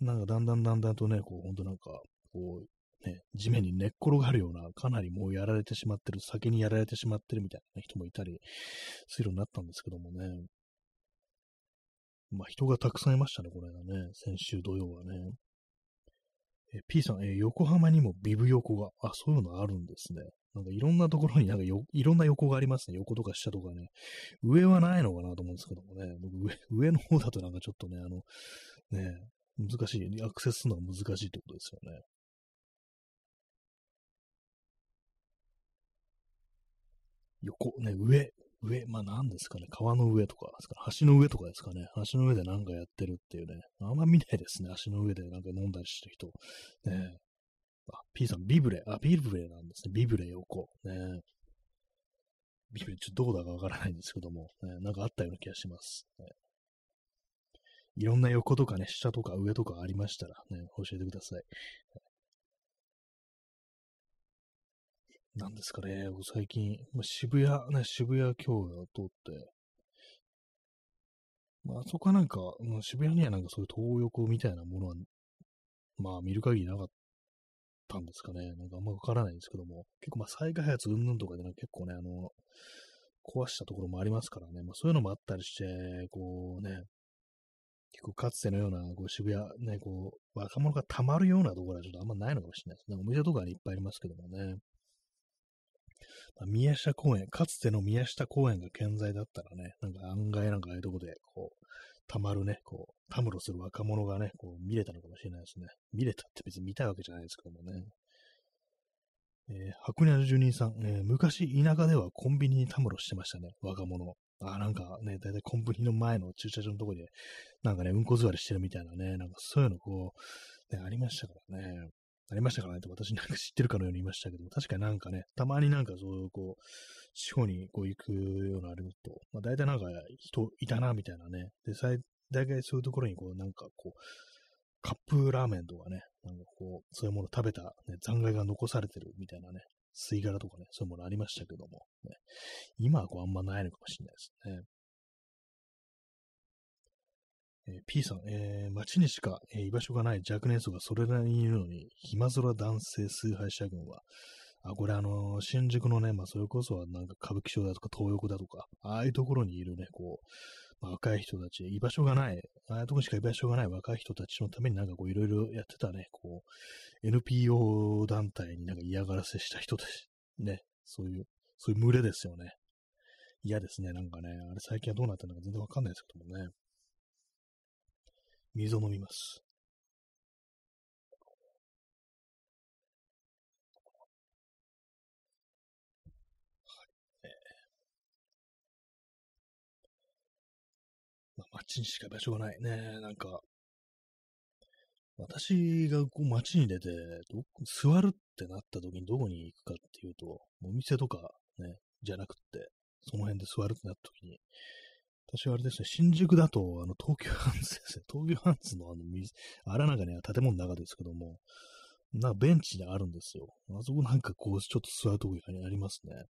[SPEAKER 1] なんかだんだんだんだんとね、こう本当なんか、こう、ね、地面に寝っ転がるような、かなりもうやられてしまってる、酒にやられてしまってるみたいな人もいたりするようになったんですけどもね。まあ人がたくさんいましたね、これがね。先週土曜はね。え P さん、え横浜にもビブ横が、あ、そういうのあるんですね。なんかいろんなところになんかよ、いろんな横がありますね。横とか下とかね。上はないのかなと思うんですけどもね。上、上の方だとなんかちょっとね、あの、ね、難しい、アクセスするのが難しいってことですよね。横、ね、上、上、まあ何ですかね、川の上とかですか、橋の上とかですかね、橋の上でなんかやってるっていうね、あんま見ないですね、橋の上でなんか飲んだりしてる人。ねあ、P さん、ビブレ、あ、ビブレなんですね、ビブレ横。ねビブレ、ちょっとどうだかわからないんですけども、ね、なんかあったような気がします。ねいろんな横とかね、下とか上とかありましたらね、教えてください。なんですかね、最近、まあ、渋谷、ね、渋谷京を通って、まあ、そこはなんか、まあ、渋谷にはなんかそういう東横みたいなものは、まあ見る限りなかったんですかね。なんかあんまわからないんですけども、結構まあ再開発うんぬんとかで、ね、結構ね、あの、壊したところもありますからね、まあそういうのもあったりして、こうね、結構かつてのようなこう渋谷、ね、こう、若者が溜まるようなところはちょっとあんまないのかもしれないですね。お店とかにいっぱいありますけどもね。宮下公園、かつての宮下公園が健在だったらね、なんか案外なんかああいうとこで、こう、溜まるね、こう、たむろする若者がね、こう見れたのかもしれないですね。見れたって別に見たいわけじゃないですけどもね。えー、白ニャ住人さん、えー、昔田舎ではコンビニにたむろしてましたね、若者。あ、なんかね、だいたいコンビニの前の駐車場のとこで、なんかね、うんこ座りしてるみたいなね、なんかそういうのこう、ね、ありましたからね。ありましたからねって私なんか知ってるかのように言いましたけども、確かになんかね、たまになんかそういうこう、地方にこう行くようなあれだと、まあ大体なんか人いたな、みたいなね。で、大概そういうところにこう、なんかこう、カップラーメンとかね、なんかこう、そういうもの食べた、ね、残骸が残されてるみたいなね、吸い殻とかね、そういうものありましたけども、ね、今はこうあんまないのかもしれないですね。えー、P さん、えー、街にしか、えー、居場所がない若年層がそれなりにいるのに、暇空男性崇拝者軍は、あ、これあのー、新宿のね、まあそれこそはなんか歌舞伎町だとか東横だとか、ああいうところにいるね、こう、まあ、若い人たち、居場所がない、ああいうところしか居場所がない若い人たちのためになんかこういろいろやってたね、こう、NPO 団体になんか嫌がらせした人たち、ね、そういう、そういう群れですよね。嫌ですね、なんかね、あれ最近はどうなってるのか全然わかんないですけどもね。水を飲みます。まあ、街にしか場所がないね。なんか、私がこう街に出てど、座るってなった時にどこに行くかっていうと、お店とかね、じゃなくって、その辺で座るってなった時に、私はあれですね、新宿だと、あの、東急ハンズですね。東急ハンズのあの、水、あらなんかね、建物の中ですけども、なんかベンチであるんですよ。あそこなんかこう、ちょっと座るとこがありますね。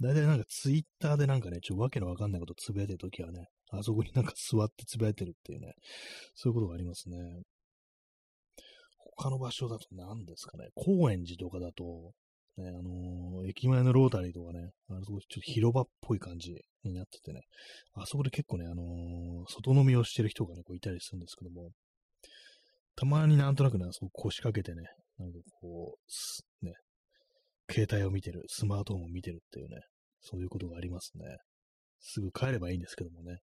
[SPEAKER 1] 大体なんかツイッターでなんかね、ちょっとわけのわかんないことつぶやいてるときはね、あそこになんか座ってつぶやいてるっていうね、そういうことがありますね。他の場所だと何ですかね、高円寺とかだと、ね、あのー、駅前のロータリーとかね、あのちょっと広場っぽい感じになっててね、あそこで結構ね、あのー、外飲みをしてる人がね、こういたりするんですけども、たまになんとなくね、そう腰掛けてね、なんかこう、ね、携帯を見てる、スマートフォンを見てるっていうね、そういうことがありますね。すぐ帰ればいいんですけどもね。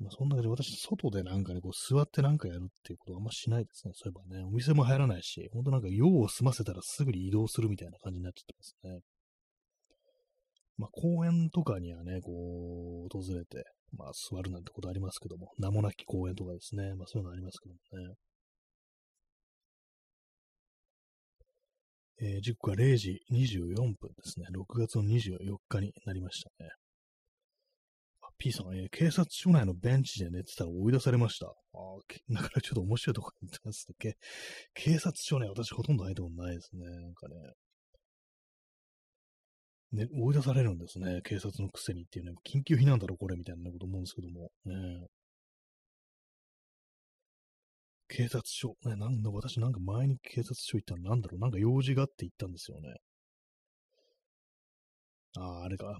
[SPEAKER 1] まあ、そんな感じで私、外でなんかね、こう座ってなんかやるっていうことはあんましないですね。そういえばね、お店も入らないし、ほんとなんか用を済ませたらすぐに移動するみたいな感じになっちゃってますね。まあ、公園とかにはね、こう、訪れて、まあ、座るなんてことありますけども、名もなき公園とかですね、まあ、そういうのありますけどもね。えー、時刻は0時24分ですね。6月の24日になりましたね。P さん、えー、警察署内のベンチで寝てたら追い出されました。あ だからちょっと面白いところに行ってますね。警察署内、私ほとんど入ったことないですね。なんかね。ね、追い出されるんですね。警察のくせにっていうね。緊急避難だろ、これ、みたいなこと思うんですけども。ね。警察署。ね、なんだ、私なんか前に警察署行ったのなんだろう、なんか用事があって行ったんですよね。ああ、あれか、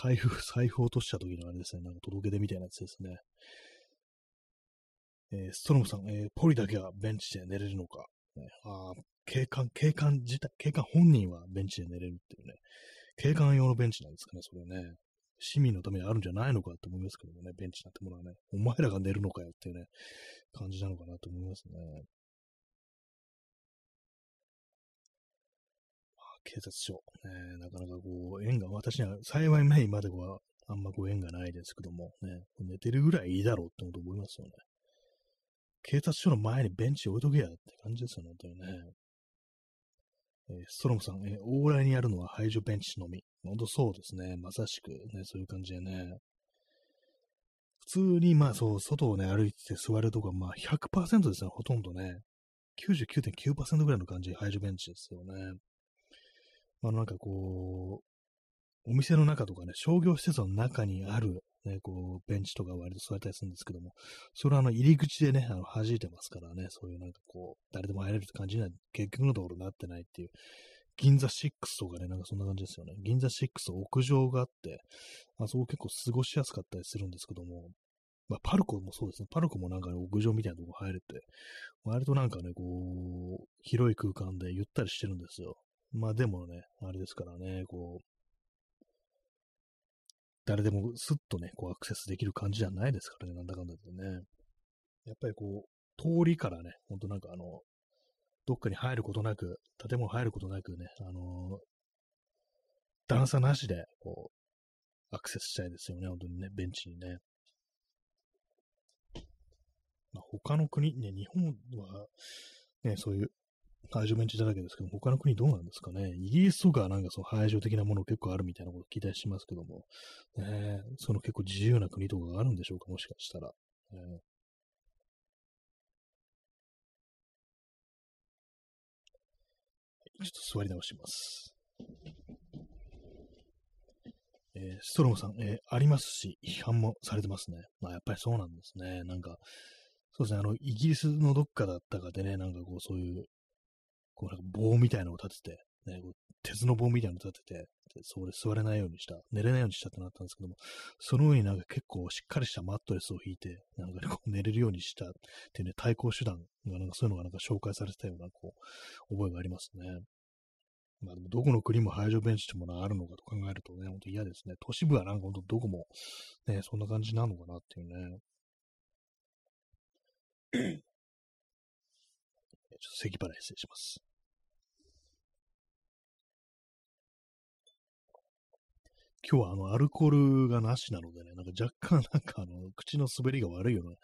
[SPEAKER 1] 財布、財布落とした時のあれですね、なんか届け出みたいなやつですね。えー、ストロムさん、えー、ポリだけはベンチで寝れるのか。ね、ああ、警官、警官自体、警官本人はベンチで寝れるっていうね。警官用のベンチなんですかね、それね。市民のためにあるんじゃないのかって思いますけどね、ベンチなんてものはね、お前らが寝るのかよっていうね、感じなのかなと思いますね。まあ、警察署、ね、なかなかこう、縁が、私には幸いメインまではあんまこう縁がないですけども、ね、寝てるぐらいいいだろうってこと思いますよね。警察署の前にベンチ置いとけやって感じですよね、本当にね。えー、ストロムさん、えー、往来にあるのは排除ベンチのみ。本当そうですね。まさしくね、そういう感じでね。普通に、まあそう、外をね、歩いてて座るとか、まあ100%ですね、ほとんどね。99.9%ぐらいの感じ、排除ベンチですよね。まあなんかこう、お店の中とかね、商業施設の中にあるね、こう、ベンチとか割と座ったりするんですけども、それはあの、入り口でね、あの、弾いてますからね、そういうなんかこう、誰でも入れるって感じには結局のところなってないっていう、銀座6とかね、なんかそんな感じですよね。銀座6屋上があって、あそこ結構過ごしやすかったりするんですけども、まあ、パルコもそうですね。パルコもなんか、ね、屋上みたいなとこ入れて、割となんかね、こう、広い空間でゆったりしてるんですよ。まあでもね、あれですからね、こう、誰でもスッとね、こうアクセスできる感じじゃないですからね、なんだかんだでね。やっぱりこう、通りからね、ほんとなんかあの、どっかに入ることなく、建物入ることなくね、あのー、段差なしで、こう、アクセスしたいですよね、本当にね、ベンチにね。まあ、他の国、ね、日本は、ね、そういう排除ベンチだらけですけど、他の国どうなんですかね？イギリスとかなんかその排除的なもの結構あるみたいなこと聞いたりしますけども、ね、その結構自由な国とかがあるんでしょうか、もしかしたら。ね、ちょっと座り直します。えー、ストロムさん、えー、ありますし、批判もされてますね。まあ、やっぱりそうなんですね。なんか、そうですね、あの、イギリスのどっかだったかでね、なんかこう、そういうこうなんか棒みたいなのを立てて、ね、こう鉄の棒みたいなのを立てて、でそれ座れないようにした、寝れないようにしたってなったんですけども、その上になんか結構しっかりしたマットレスを引いて、なんかね、こう寝れるようにしたっていうね、対抗手段がなんかそういうのがなんか紹介されてたような、こう、覚えがありますね。まあでもどこの国も排除ベンチってものがあるのかと考えるとね、ほんと嫌ですね。都市部はなんかほんとどこもね、そんな感じなのかなっていうね。ちょっと咳払い失礼します。今日はあの、アルコールがなしなのでね、なんか若干なんかあの、口の滑りが悪いような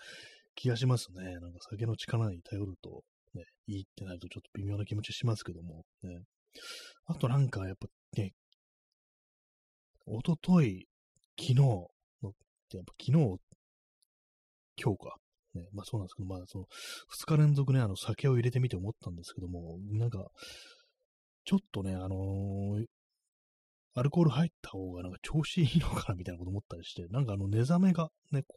[SPEAKER 1] 気がしますね。なんか酒の力に頼ると、ね、いいってなるとちょっと微妙な気持ちしますけども、ね。あとなんかやっぱね、おととい、昨日の、やっぱ昨日、今日か。ね、まあそうなんですけど、まあその、二日連続ね、あの、酒を入れてみて思ったんですけども、なんか、ちょっとね、あのー、アルコール入った方がなんか調子いいのかなみたいなこと思ったりして、なんかあの寝覚めがね、こ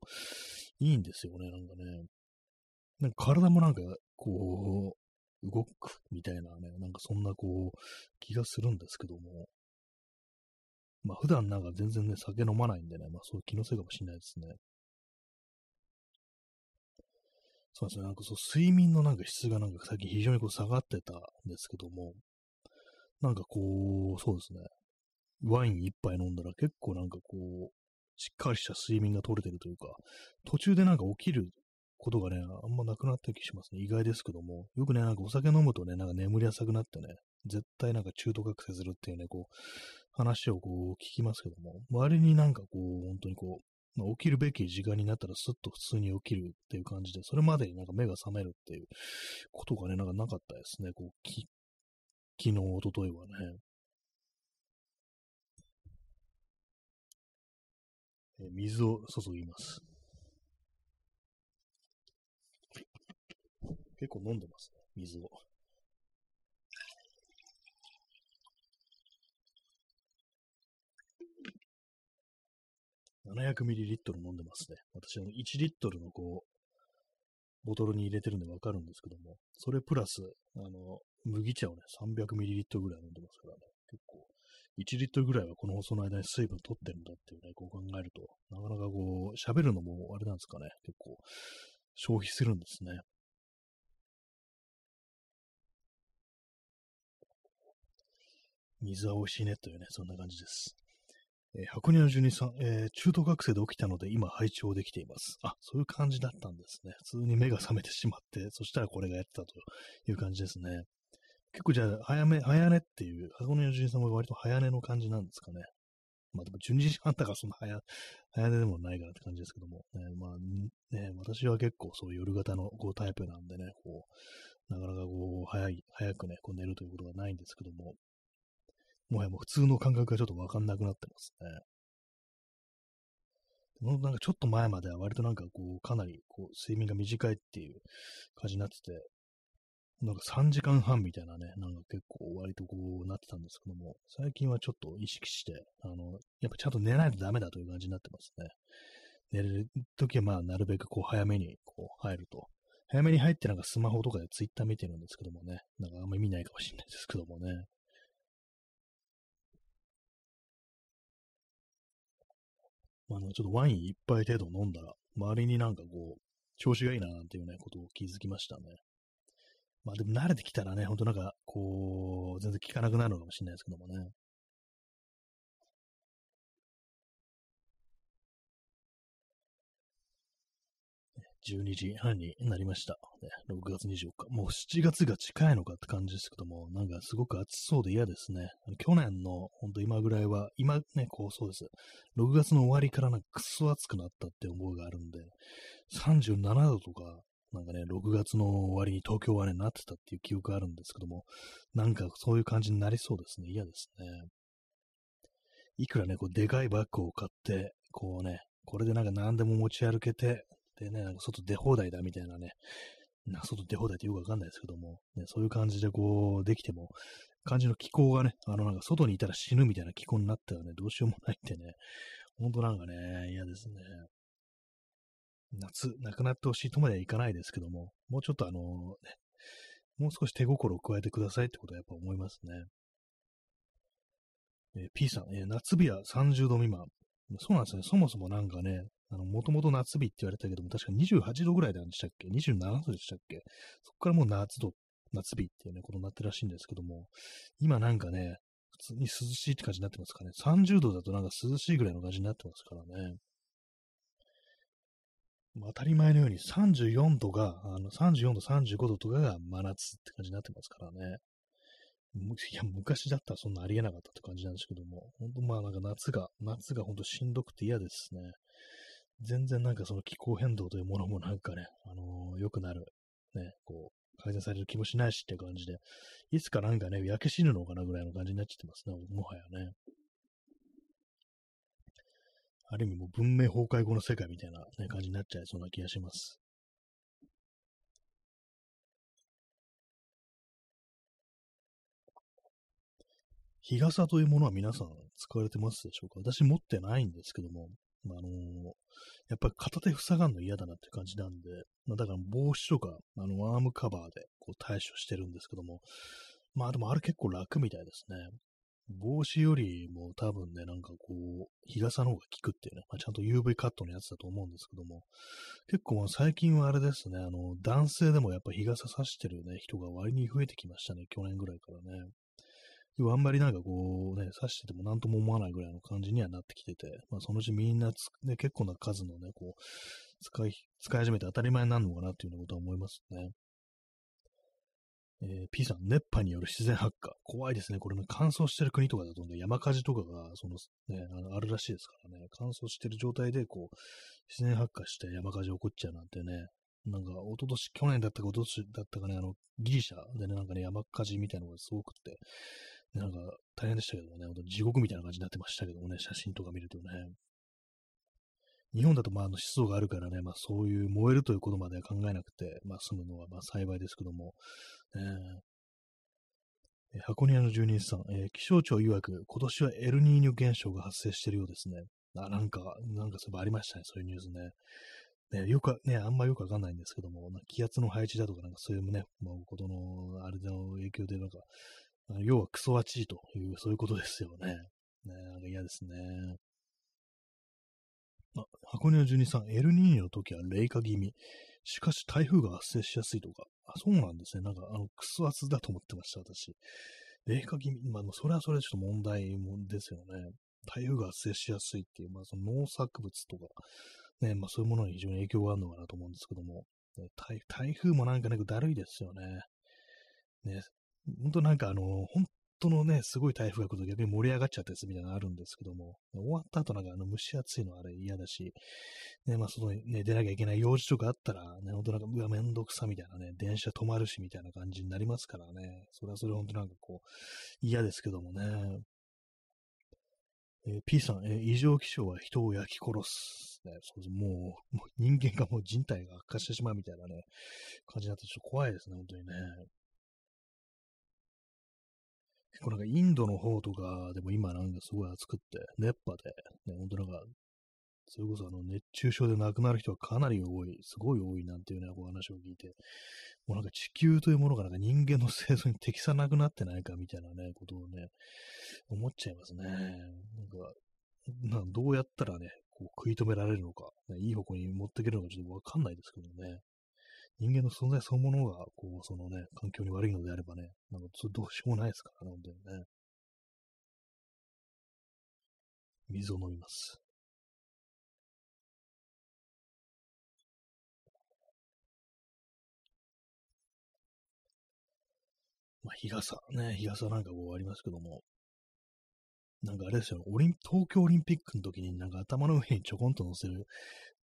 [SPEAKER 1] う、いいんですよね、なんかね。なんか体もなんか、こう、動くみたいなね、なんかそんなこう、気がするんですけども。まあ普段なんか全然ね、酒飲まないんでね、まあそういう気のせいかもしれないですね。そうですね、なんかそう、睡眠のなんか質がなんか最近非常にこう下がってたんですけども、なんかこう、そうですね。ワイン一杯飲んだら結構なんかこう、しっかりした睡眠が取れてるというか、途中でなんか起きることがね、あんまなくなった気しますね。意外ですけども。よくね、なんかお酒飲むとね、なんか眠り浅くなってね、絶対なんか中途覚醒するっていうね、こう、話をこう聞きますけども、割になんかこう、本当にこう、まあ、起きるべき時間になったらスッと普通に起きるっていう感じで、それまでになんか目が覚めるっていうことがね、なんかなかったですね。こう、昨日、おとといはね。え水を注ぎます。結構飲んでますね、水を。700ml 飲んでますね。私、あの、1リットルのこう、ボトルに入れてるんでわかるんですけども、それプラス、あの、麦茶をね、300ml ぐらい飲んでますからね、結構、1リットルぐらいはこの放送の間に水分取ってるんだっていうね、こう考えると、なかなかこう、喋るのもあれなんですかね、結構、消費するんですね。水は美味しいねというね、そんな感じです。えー、箱根の住人さん、えー、中途覚醒で起きたので今拝聴できています。あ、そういう感じだったんですね。普通に目が覚めてしまって、そしたらこれがやってたという感じですね。結構じゃあ、早め、早寝っていう、箱根の住人さんも割と早寝の感じなんですかね。まあでも12時半だかそんな早、早寝でもないからって感じですけども、ね、まあね、私は結構そう夜型のこうタイプなんでね、こう、なかなかこう、早い、早くね、こう寝るということがないんですけども、もはやもう普通の感覚がちょっとわかんなくなってますね。もなんかちょっと前までは割となんかこう、かなりこう、睡眠が短いっていう感じになってて、なんか3時間半みたいなね、なんか結構割とこうなってたんですけども、最近はちょっと意識して、あの、やっぱちゃんと寝ないとダメだという感じになってますね。寝れるときはまあなるべくこう早めにこう入ると。早めに入ってなんかスマホとかでツイッター見てるんですけどもね、なんかあんまり見ないかもしれないですけどもね。あの、ちょっとワイン一杯程度飲んだら、周りになんかこう、調子がいいななんていうね、ことを気づきましたね。まあでも慣れてきたらね、ほんとなんか、こう、全然効かなくなるのかもしれないですけどもね。12時半になりました。ね、6月24日。もう7月が近いのかって感じですけども、なんかすごく暑そうで嫌ですね。去年のほんと今ぐらいは、今ね、こうそうです。6月の終わりからなんかくそ暑くなったって思いがあるんで、37度とか、なんかね、6月の終わりに東京はね、なってたっていう記憶があるんですけども、なんかそういう感じになりそうですね。嫌ですね。いくらね、こう、でかいバッグを買って、こうね、これでなんか何でも持ち歩けて、でね、なんか外出放題だみたいなね、な外出放題ってよくわかんないですけども、ね、そういう感じでこう、できても、感じの気候がね、あのなんか外にいたら死ぬみたいな気候になったらね、どうしようもないってね、ほんとなんかね、嫌ですね。夏、なくなってほしいとまではいかないですけども、もうちょっとあの、ね、もう少し手心を加えてくださいってことはやっぱ思いますね。えー、P さん、えー、夏日は30度未満。そうなんですね。そもそもなんかね、あの、もともと夏日って言われたけども、確か28度ぐらいでしたっけ ?27 度でしたっけ？そこからもう夏度、夏日っていうね、ことになってるらしいんですけども、今なんかね、普通に涼しいって感じになってますかね。30度だとなんか涼しいぐらいの感じになってますからね。当たり前のように34度が、あの34度、35度とかが真夏って感じになってますからね。いや、昔だったらそんなありえなかったって感じなんですけども、本当まあなんか夏が、夏が本当しんどくて嫌ですね。全然なんかその気候変動というものもなんかね、あのー、良くなる、ね、こう、改善される気もしないしっていう感じで、いつかなんかね、焼け死ぬのかなぐらいの感じになっちゃってますね、もはやね。ある意味もう文明崩壊後の世界みたいな、ね、感じになっちゃいそうな気がします。日傘というものは皆さん使われてますでしょうか？私持ってないんですけども、まあ、あのー、やっぱり片手塞がんの嫌だなって感じなんで、まあ、だから帽子とか、あの、アームカバーでこう対処してるんですけども、まあでもあれ結構楽みたいですね。帽子よりも多分ね、なんかこう、日傘の方が効くっていうね、まあ、ちゃんと UV カットのやつだと思うんですけども、結構最近はあれですね、あの、男性でもやっぱ日傘差してるね、人が割に増えてきましたね、去年ぐらいからね。あんまりなんかこうね、刺してても何とも思わないぐらいの感じにはなってきてて、まあそのうちみんな、ね、結構な数のね、こう、使い、使い始めて当たり前になるのかなっていうようなことは思いますね。えー、P さん、熱波による自然発火。怖いですね。これね、乾燥してる国とかだとね、山火事とかが、その、ね、あのあるらしいですからね、乾燥してる状態で、こう、自然発火して山火事起こっちゃうなんてね、なんか、一昨年、去年だったか、一昨年だったかね、あの、ギリシャでね、なんかね、山火事みたいなのがすごくって、なんか、大変でしたけどもね、本当地獄みたいな感じになってましたけどもね、写真とか見るとね。日本だとまああの湿度があるからね、まあそういう燃えるということまでは考えなくて、まあ住むのはまあ幸いですけども、えー、箱庭の住人さん、えー、気象庁曰く、今年はエルニーニョ現象が発生しているようですね。あ、なんか、なんかそういえばありましたね、そういうニュースね。ね、よく、ね、あんまよくわかんないんですけども、気圧の配置だとか、なんかそういうね、まあ、ことの、あれの影響で、なんか、要はクソ暑いという、そういうことですよね。ね、なんか嫌ですね。あ、箱根の12さん、エルニーニョの時は冷夏気味。しかし台風が発生しやすいとか。あ、そうなんですね。なんか、あの、クソ暑だと思ってました、私。冷夏気味。まあ、それはそれでちょっと問題もですよね。台風が発生しやすいっていう、まあ、その農作物とか、ね、まあそういうものに非常に影響があるのかなと思うんですけども、ね、台台風もなんかね、だるいですよね。ね、本当なんかあの、本当のね、すごい台風が来ると逆に盛り上がっちゃったやつみたいなのあるんですけども、終わった後なんかあの蒸し暑いのあれ嫌だし、ね、まあ外にね、出なきゃいけない用事とかあったら、ね、本当なんか、うわ、めんどくさみたいなね、電車止まるしみたいな感じになりますからね、それはそれ本当なんかこう、嫌ですけどもね。えー、P さん、えー、異常気象は人を焼き殺す。ね、そうですもう、もう人間がもう人体が悪化してしまうみたいなね、感じになってちょっと怖いですね、本当にね。結構なんかインドの方とかでも今なんかすごい暑くって、熱波で、ね、本当なんか、それこそあの熱中症で亡くなる人はかなり多い、すごい多いなんていうね、お話を聞いて、もうなんか地球というものがなんか人間の生存に適さなくなってないかみたいなね、ことをね、思っちゃいますね。なんか、などうやったらね、こう食い止められるのか、ね、いい方向に持っていけるのかちょっとわかんないですけどね。人間の存在そのものが、こう、そのね、環境に悪いのであればね、なんかどうしようもないですからね、本当にね。水を飲みます。まあ、日傘、ね、日傘なんかこうありますけども、なんかあれですよ、オリン東京オリンピックの時になんか頭の上にちょこんと乗せる、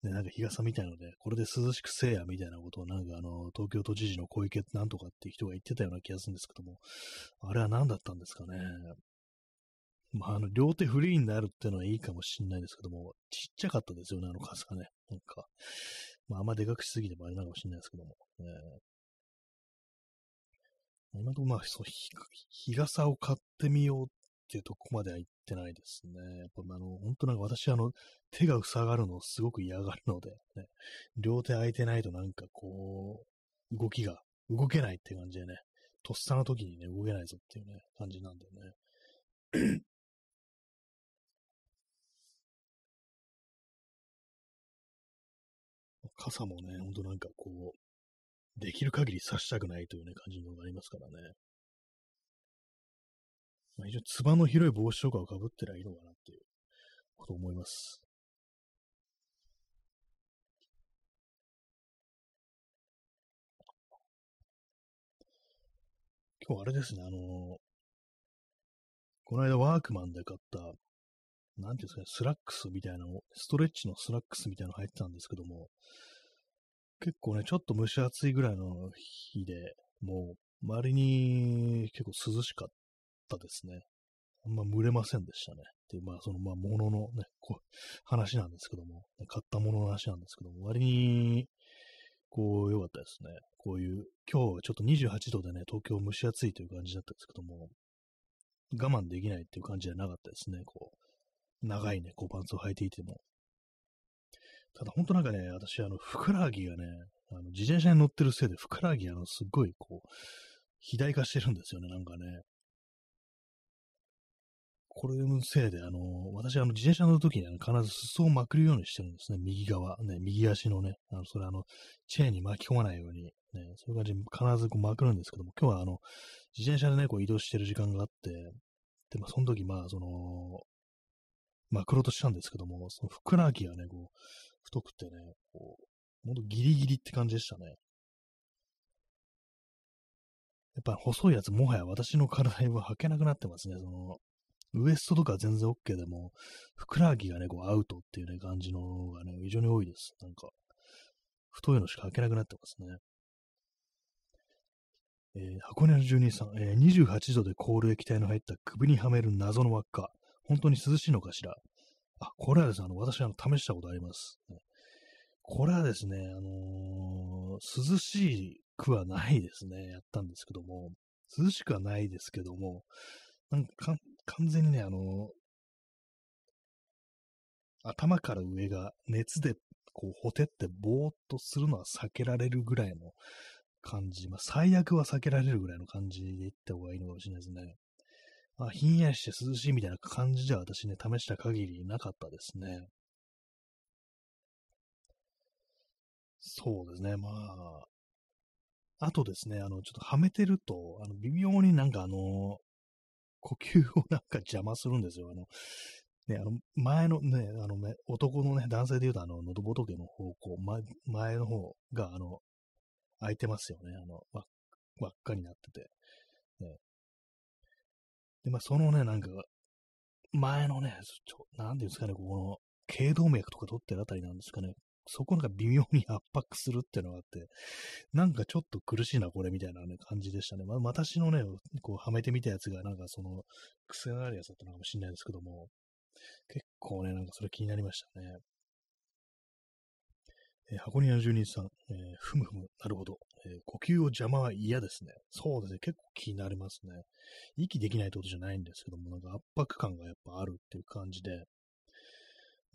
[SPEAKER 1] ね、なんか日傘みたいので、これで涼しくせえやみたいなことをなんかあの、東京都知事の小池なんとかっていう人が言ってたような気がするんですけども、あれは何だったんですかね。まあ、あの、両手フリーになるっていうのはいいかもしんないですけども、ちっちゃかったですよね、あの傘がね。なんか、まあ、あんまでかくしすぎてもあれなのかもしんないですけども。ね、今のところ、まあ、そう、日傘を買ってみようっっていうとこまでは行ってないですね。やっぱ、あの、本当なんか私、あの、手が塞がるのをすごく嫌がるので、ね、両手空いてないとなんかこう、動きが、動けないって感じでね、とっさの時にね、動けないぞっていうね、感じなんだよね。傘もね、ほんとなんかこう、できる限り刺したくないというね、感じのがありますからね。まあ、非常につばの広い帽子とかをかぶってりゃいいのかなっていうことを思います。今日あれですね、あのー、この間ワークマンで買った、なんていうんですかね、スラックスみたいなの、ストレッチのスラックスみたいなの入ってたんですけども、結構ね、ちょっと蒸し暑いぐらいの日で、もう、周りに結構涼しかったですね。あんま蒸れませんでしたね。っていう、まあ、その、まあ、もののね、こう、話なんですけども、買ったものの話なんですけども、割に、こう、良かったですね。こういう、今日はちょっと28度でね、東京蒸し暑いという感じだったんですけども、我慢できないっていう感じじゃなかったですね。こう、長いね、こう、パンツを履いていても。ただ本当なんかね、私、あの、ふくらはぎがね、あの自転車に乗ってるせいで、ふくらはぎ、あの、すっごい、こう、肥大化してるんですよね、なんかね。これのせいで、あの、私、あの、自転車乗るときに、必ず裾をまくるようにしてるんですね、右側、ね、右足のね、あの、それ、あの、チェーンに巻き込まないように、ね、そういう感じで必ずこうまくるんですけども、今日は、あの、自転車でね、こう移動してる時間があって、で、まあ、その時、まあ、その、まくろうとしたんですけども、そのふくらはぎがね、こう、太くてね、こう、ほんとギリギリって感じでしたね。やっぱ細いやつ、もはや私の体は履けなくなってますね。その、ウエストとか全然 OK でも、ふくらはぎがね、こう、アウトっていうね、感じのがね、非常に多いです。なんか、太いのしか履けなくなってますね。えー、箱根の住人さん、えー、28度で凍る液体の入った首にはめる謎の輪っか。本当に涼しいのかしら？あ、これはですね、あの、私、あの、試したことあります。これはですね、あのー、涼しくはないですね。やったんですけども、涼しくはないですけども、なんか完全にね、あの、頭から上が熱でこう、ほてってぼーっとするのは避けられるぐらいの感じ。まあ、最悪は避けられるぐらいの感じでいった方がいいのかもしれないですね。まあ、ひんやりして涼しいみたいな感じでは私ね、試した限りなかったですね。そうですね、まあ。あとですね、あの、ちょっとはめてると、あの、微妙になんかあの、呼吸をなんか邪魔するんですよ。あの、ね、あの、前のね、あの、男のね、男性で言うと、あの、喉仏の方向、前、前の方が、あの、開いてますよね。あの、輪っかになってて。ね。で、まあ、そのね、なんか、前のね、ちょ、なんていうんですかね、この、頸動脈とか取ってるあたりなんですかね。そこなんか微妙に圧迫するっていうのがあって、なんかちょっと苦しいな、これ、みたいなね、感じでしたね。まあ、私のね、こう、はめてみたやつが、なんかその、癖のあるやつだったのかもしれないですけども、結構ね、なんかそれ気になりましたね。えー、箱庭の住人さん、えー、ふむふむ、なるほど、えー、呼吸を邪魔は嫌ですね。そうですね、結構気になりますね。息できないってことじゃないんですけども、なんか圧迫感がやっぱあるっていう感じで、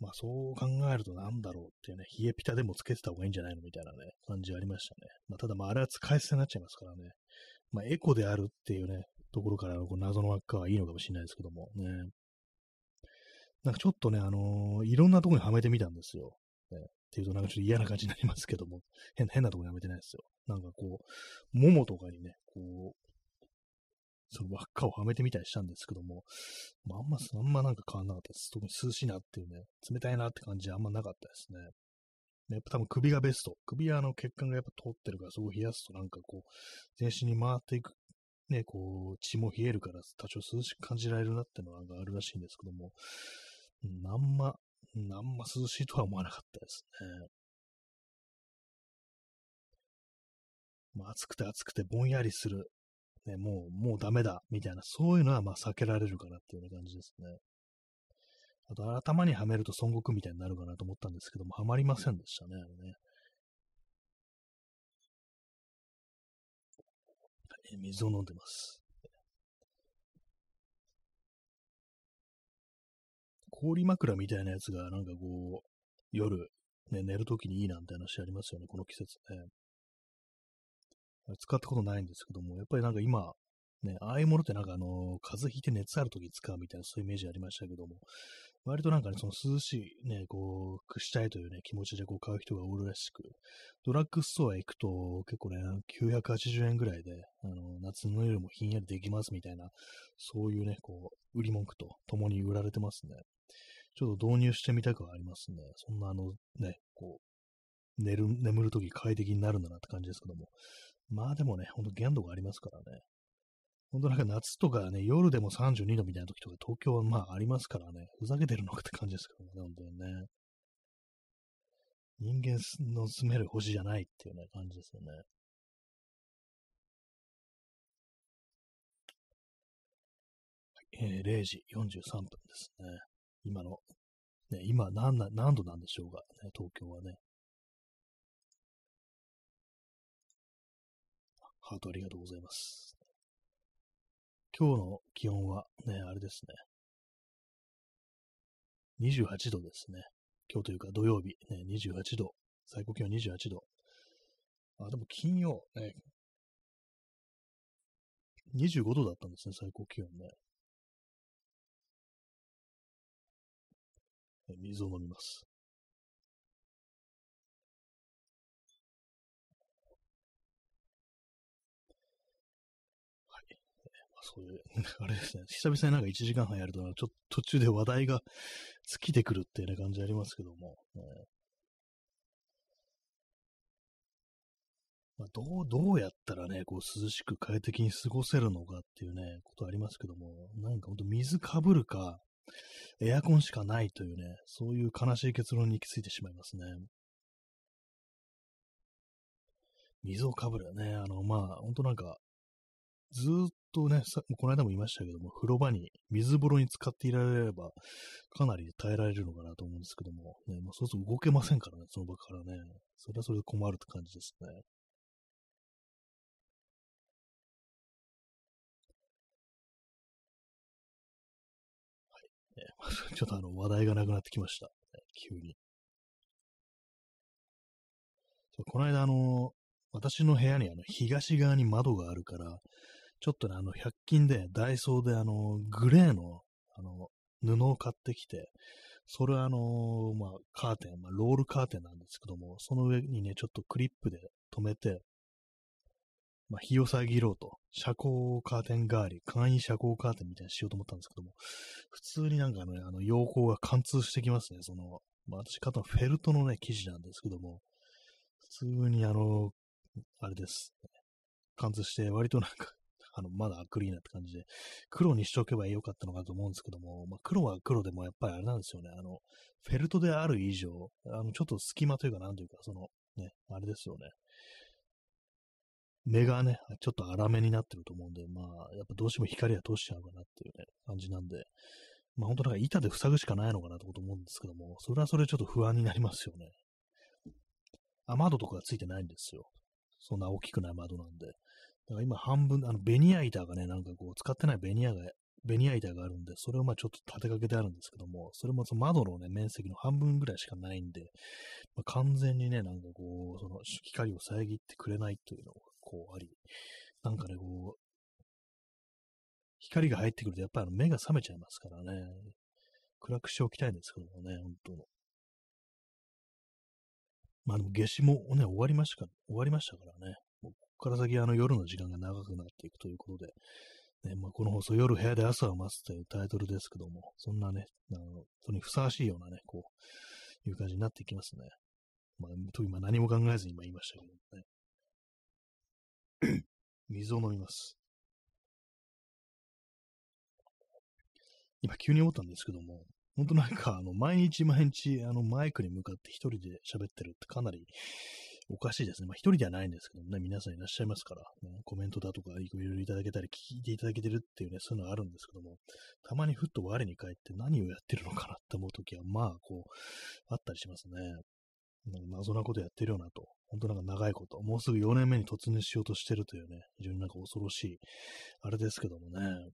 [SPEAKER 1] まあそう考えるとなんだろうっていうね、冷えピタでもつけてた方がいいんじゃないのみたいなね、感じありましたね。まあただまああれは使い捨てになっちゃいますからね。まあエコであるっていうね、ところからのこう謎の輪っかはいいのかもしれないですけどもね。なんかちょっとね、あのー、いろんなとこにはめてみたんですよ。ね、っていうとなんかちょっと嫌な感じになりますけども、変変なとこにはめてないですよ。なんかこう、ももとかにね、こう、その輪っかをはめてみたりしたんですけども、まあ、あんま、あんまなんか変わんなかったです。特に涼しいなっていうね、冷たいなって感じはあんまなかったですね。やっぱ多分首がベスト。首はあの血管がやっぱ通ってるから、そこを冷やすとなんかこう、全身に回っていく、ね、こう、血も冷えるから多少涼しく感じられるなっていうのがあるらしいんですけども、うん、あんま、あんま涼しいとは思わなかったですね。まあ、暑くて暑くてぼんやりする。ね、もう、もうダメだ、みたいな、そういうのはまあ避けられるかなっていうような感じですね。あと、頭にはめると孫悟空みたいになるかなと思ったんですけども、はまりませんでしたね、あのね。水を飲んでます。氷枕みたいなやつがなんかこう、夜、ね、寝るときにいいなんて話ありますよね、この季節ね。使ったことないんですけども、やっぱりなんか今、ね、ああいうものってなんかあの、風邪ひいて熱あるとき使うみたいなそういうイメージありましたけども、割となんかね、その涼しいね、こう、くしたいというね、気持ちでこう買う人がおるらしく、ドラッグストア行くと結構ね、980円ぐらいで、あの、夏の夜もひんやりできますみたいな、そういうね、こう、売り文句と共に売られてますね。ちょっと導入してみたくはありますね。そんなあの、ね、こう、寝る、眠るとき快適になるんだなって感じですけども。まあでもね、ほんと限度がありますからね。ほんとなんか夏とかね、夜でも32度みたいな時とか東京はまあありますからね、ふざけてるのかって感じですけどね、本当にね。人間の住める星じゃないっていうね、感じですよね。えー、0時43分ですね。今の、ね、今何何度なんでしょうか、ね、東京はね。ハートありがとうございます。今日の気温はね、あれですね。28度ですね。今日というか土曜日、ね、28度。最高気温28度。あ、でも金曜、ね、25度だったんですね、最高気温ね。水を飲みます。そういう、あれですね。久々になんか1時間半やると、ちょっと途中で話題が尽きてくるっていうね、感じありますけども。ねまあ、どう、どうやったらね、こう涼しく快適に過ごせるのかっていうね、ことありますけども、なんかほんと水かぶるか、エアコンしかないというね、そういう悲しい結論に行き着いてしまいますね。水をかぶるね。あの、まあ、ほんとなんか、ずっとね、さこの間も言いましたけども、風呂場に水風呂に使っていられれば、かなり耐えられるのかなと思うんですけども、ね、まあ、そうすると動けませんからね、その場からね。それはそれで困るって感じですね。え、ちょっとあの話題がなくなってきました。急に。この間、あの、私の部屋にあの東側に窓があるから、ちょっとね、あの、100均で、ダイソーで、あの、グレーの、あの、布を買ってきて、それはあのまあ、カーテン、まあ、ロールカーテンなんですけども、その上にね、ちょっとクリップで留めて、まあ、日を遮ろうと、遮光カーテン代わり、簡易遮光カーテンみたいにしようと思ったんですけども、普通になんかね、あの、陽光が貫通してきますね。その、まあ、私買ったのフェルトのね、生地なんですけども、普通にあの、あれです。貫通して、割となんかあの、まだクリーナって感じで、黒にしておけばよかったのかと思うんですけども、まあ、黒は黒でもやっぱりあれなんですよね。あの、フェルトである以上、あの、ちょっと隙間というか、なんというか、その、ね、あれですよね。目がね、ちょっと粗めになってると思うんで、まあ、やっぱどうしても光は通しちゃうかなっていうね、感じなんで、まあ本当なんか板で塞ぐしかないのかなと思うんですけども、それはそれちょっと不安になりますよね。雨戸とかがついてないんですよ。そんな大きくない窓なんで。だから今半分、あの、ベニヤ板がね、なんかこう、使ってないベニヤが、ベニヤ板があるんで、それをまあちょっと立てかけてあるんですけども、それもその窓のね、面積の半分ぐらいしかないんで、まあ、完全にね、なんかこう、その光を遮ってくれないというのがこうあり、なんかね、こう、光が入ってくるとやっぱり目が覚めちゃいますからね、暗くしておきたいんですけどもね、本当の。まあでも夏至もね、終わりましたから終わりましたからね。こから先あの夜の時間が長くなっていくということで、ね、まあ、この放送夜部屋で朝を待つというタイトルですけども、そんなね、あの、それにふさわしいようなね、こう、いう感じになっていきますね。まあ、と今何も考えずに今言いましたけどね。水を飲みます。今急に思ったんですけども、本当なんか、あの、毎日毎日、あの、マイクに向かって一人で喋ってるってかなりおかしいですね。まあ、一人ではないんですけどね、皆さんいらっしゃいますから、ね、コメントだとか、いろいろいただけたり、聞いていただけてるっていうね、そういうのはあるんですけども、たまにふっと我に返って何をやってるのかなって思うときは、まあ、こう、あったりしますね。なんか謎なことやってるよなと。本当なんか長いこと。もうすぐ4年目に突入しようとしてるというね、非常になんか恐ろしい、あれですけどもね。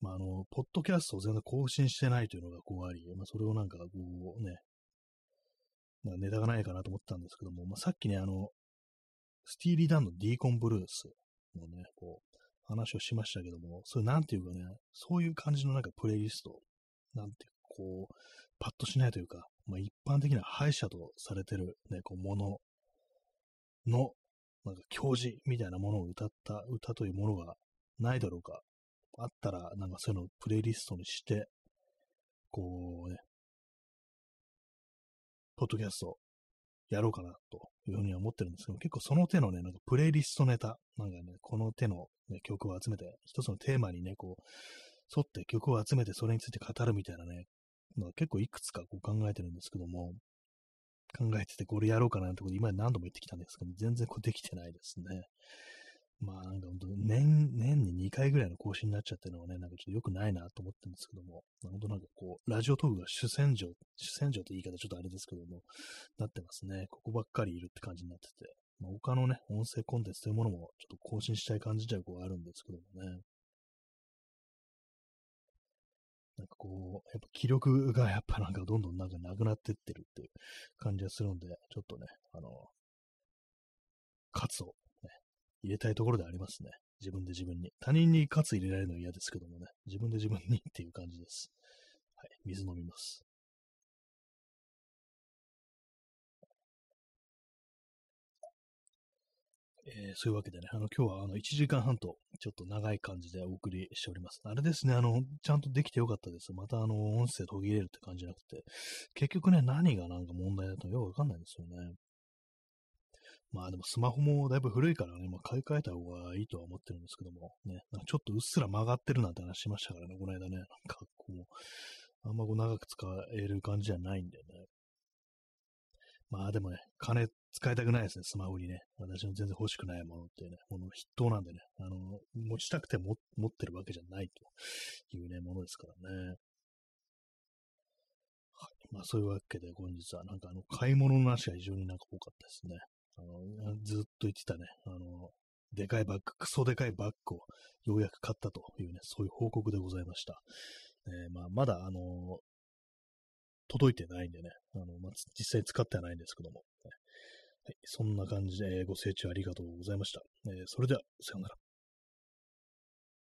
[SPEAKER 1] まあ、あの、ポッドキャストを全然更新してないというのがこうあり、まあ、それをなんかこうね、なんかネタがないかなと思ったんですけども、まあ、さっきね、あの、スティーリー・ダンのディーコン・ブルースのね、こう、話をしましたけども、それなんていうかね、そういう感じのなんかプレイリスト、なんてこう、パッとしないというか、まあ、一般的な敗者とされてるね、こう、ものの、なんか教示みたいなものを歌った歌というものがないだろうか。あったら、なんかそういうのをプレイリストにして、こうね、ポッドキャストやろうかなというふうには思ってるんですけど、結構その手のね、なんかプレイリストネタ、なんかね、この手の、ね、曲を集めて、一つのテーマにね、こう、沿って曲を集めてそれについて語るみたいなね、まあ、結構いくつかこう考えてるんですけども、考えててこれやろうかなってこと今何度も言ってきたんですけど、全然こうできてないですね。まあなんか本当年、年に2回ぐらいの更新になっちゃってるのはね、なんかちょっと良くないなと思ってるんですけども、本当なんかこう、ラジオトークが主戦場、主戦場って言い方ちょっとあれですけども、なってますね。ここばっかりいるって感じになってて、まあ、他のね、音声コンテンツというものもちょっと更新したい感じではこうあるんですけどもね。なんかこう、やっぱ気力がやっぱなんかどんどんなんかなくなってってるっていう感じがするんで、ちょっとね、あの、喝を、入れたいところでありますね。自分で自分に。他人に喝入れられるのは嫌ですけどもね、自分で自分にっていう感じです。はい、水飲みます。えー、そういうわけでね、あの、今日はあの、1時間半と、ちょっと長い感じでお送りしております。あれですね、あの、ちゃんとできてよかったです。またあの、音声途切れるって感じじゃなくて、結局ね、何がなんか問題だとよくわかんないんですよね。まあでもスマホもだいぶ古いからね、まあ、買い替えた方がいいとは思ってるんですけども、ね、なんかちょっとうっすら曲がってるなんて話しましたからね、この間ね、なんかこう、あんまこう長く使える感じじゃないんでね。まあでもね、金使いたくないですね、スマホにね。私の全然欲しくないものっていうね、もの筆頭なんでね、あの、持ちたくても持ってるわけじゃないというね、ものですからね。はい。まあそういうわけで本日はなんかあの、買い物の話が非常になんか多かったですね。あの、ずっと言ってたね、あの、でかいバッグ、クソでかいバッグをようやく買ったというね、そういう報告でございました。えー、まあ、まだ、あの、届いてないんでね、あの、まあ、実際使ってはないんですけども、ね、はい、そんな感じで、えご清聴ありがとうございました。えー、それでは、さようなら。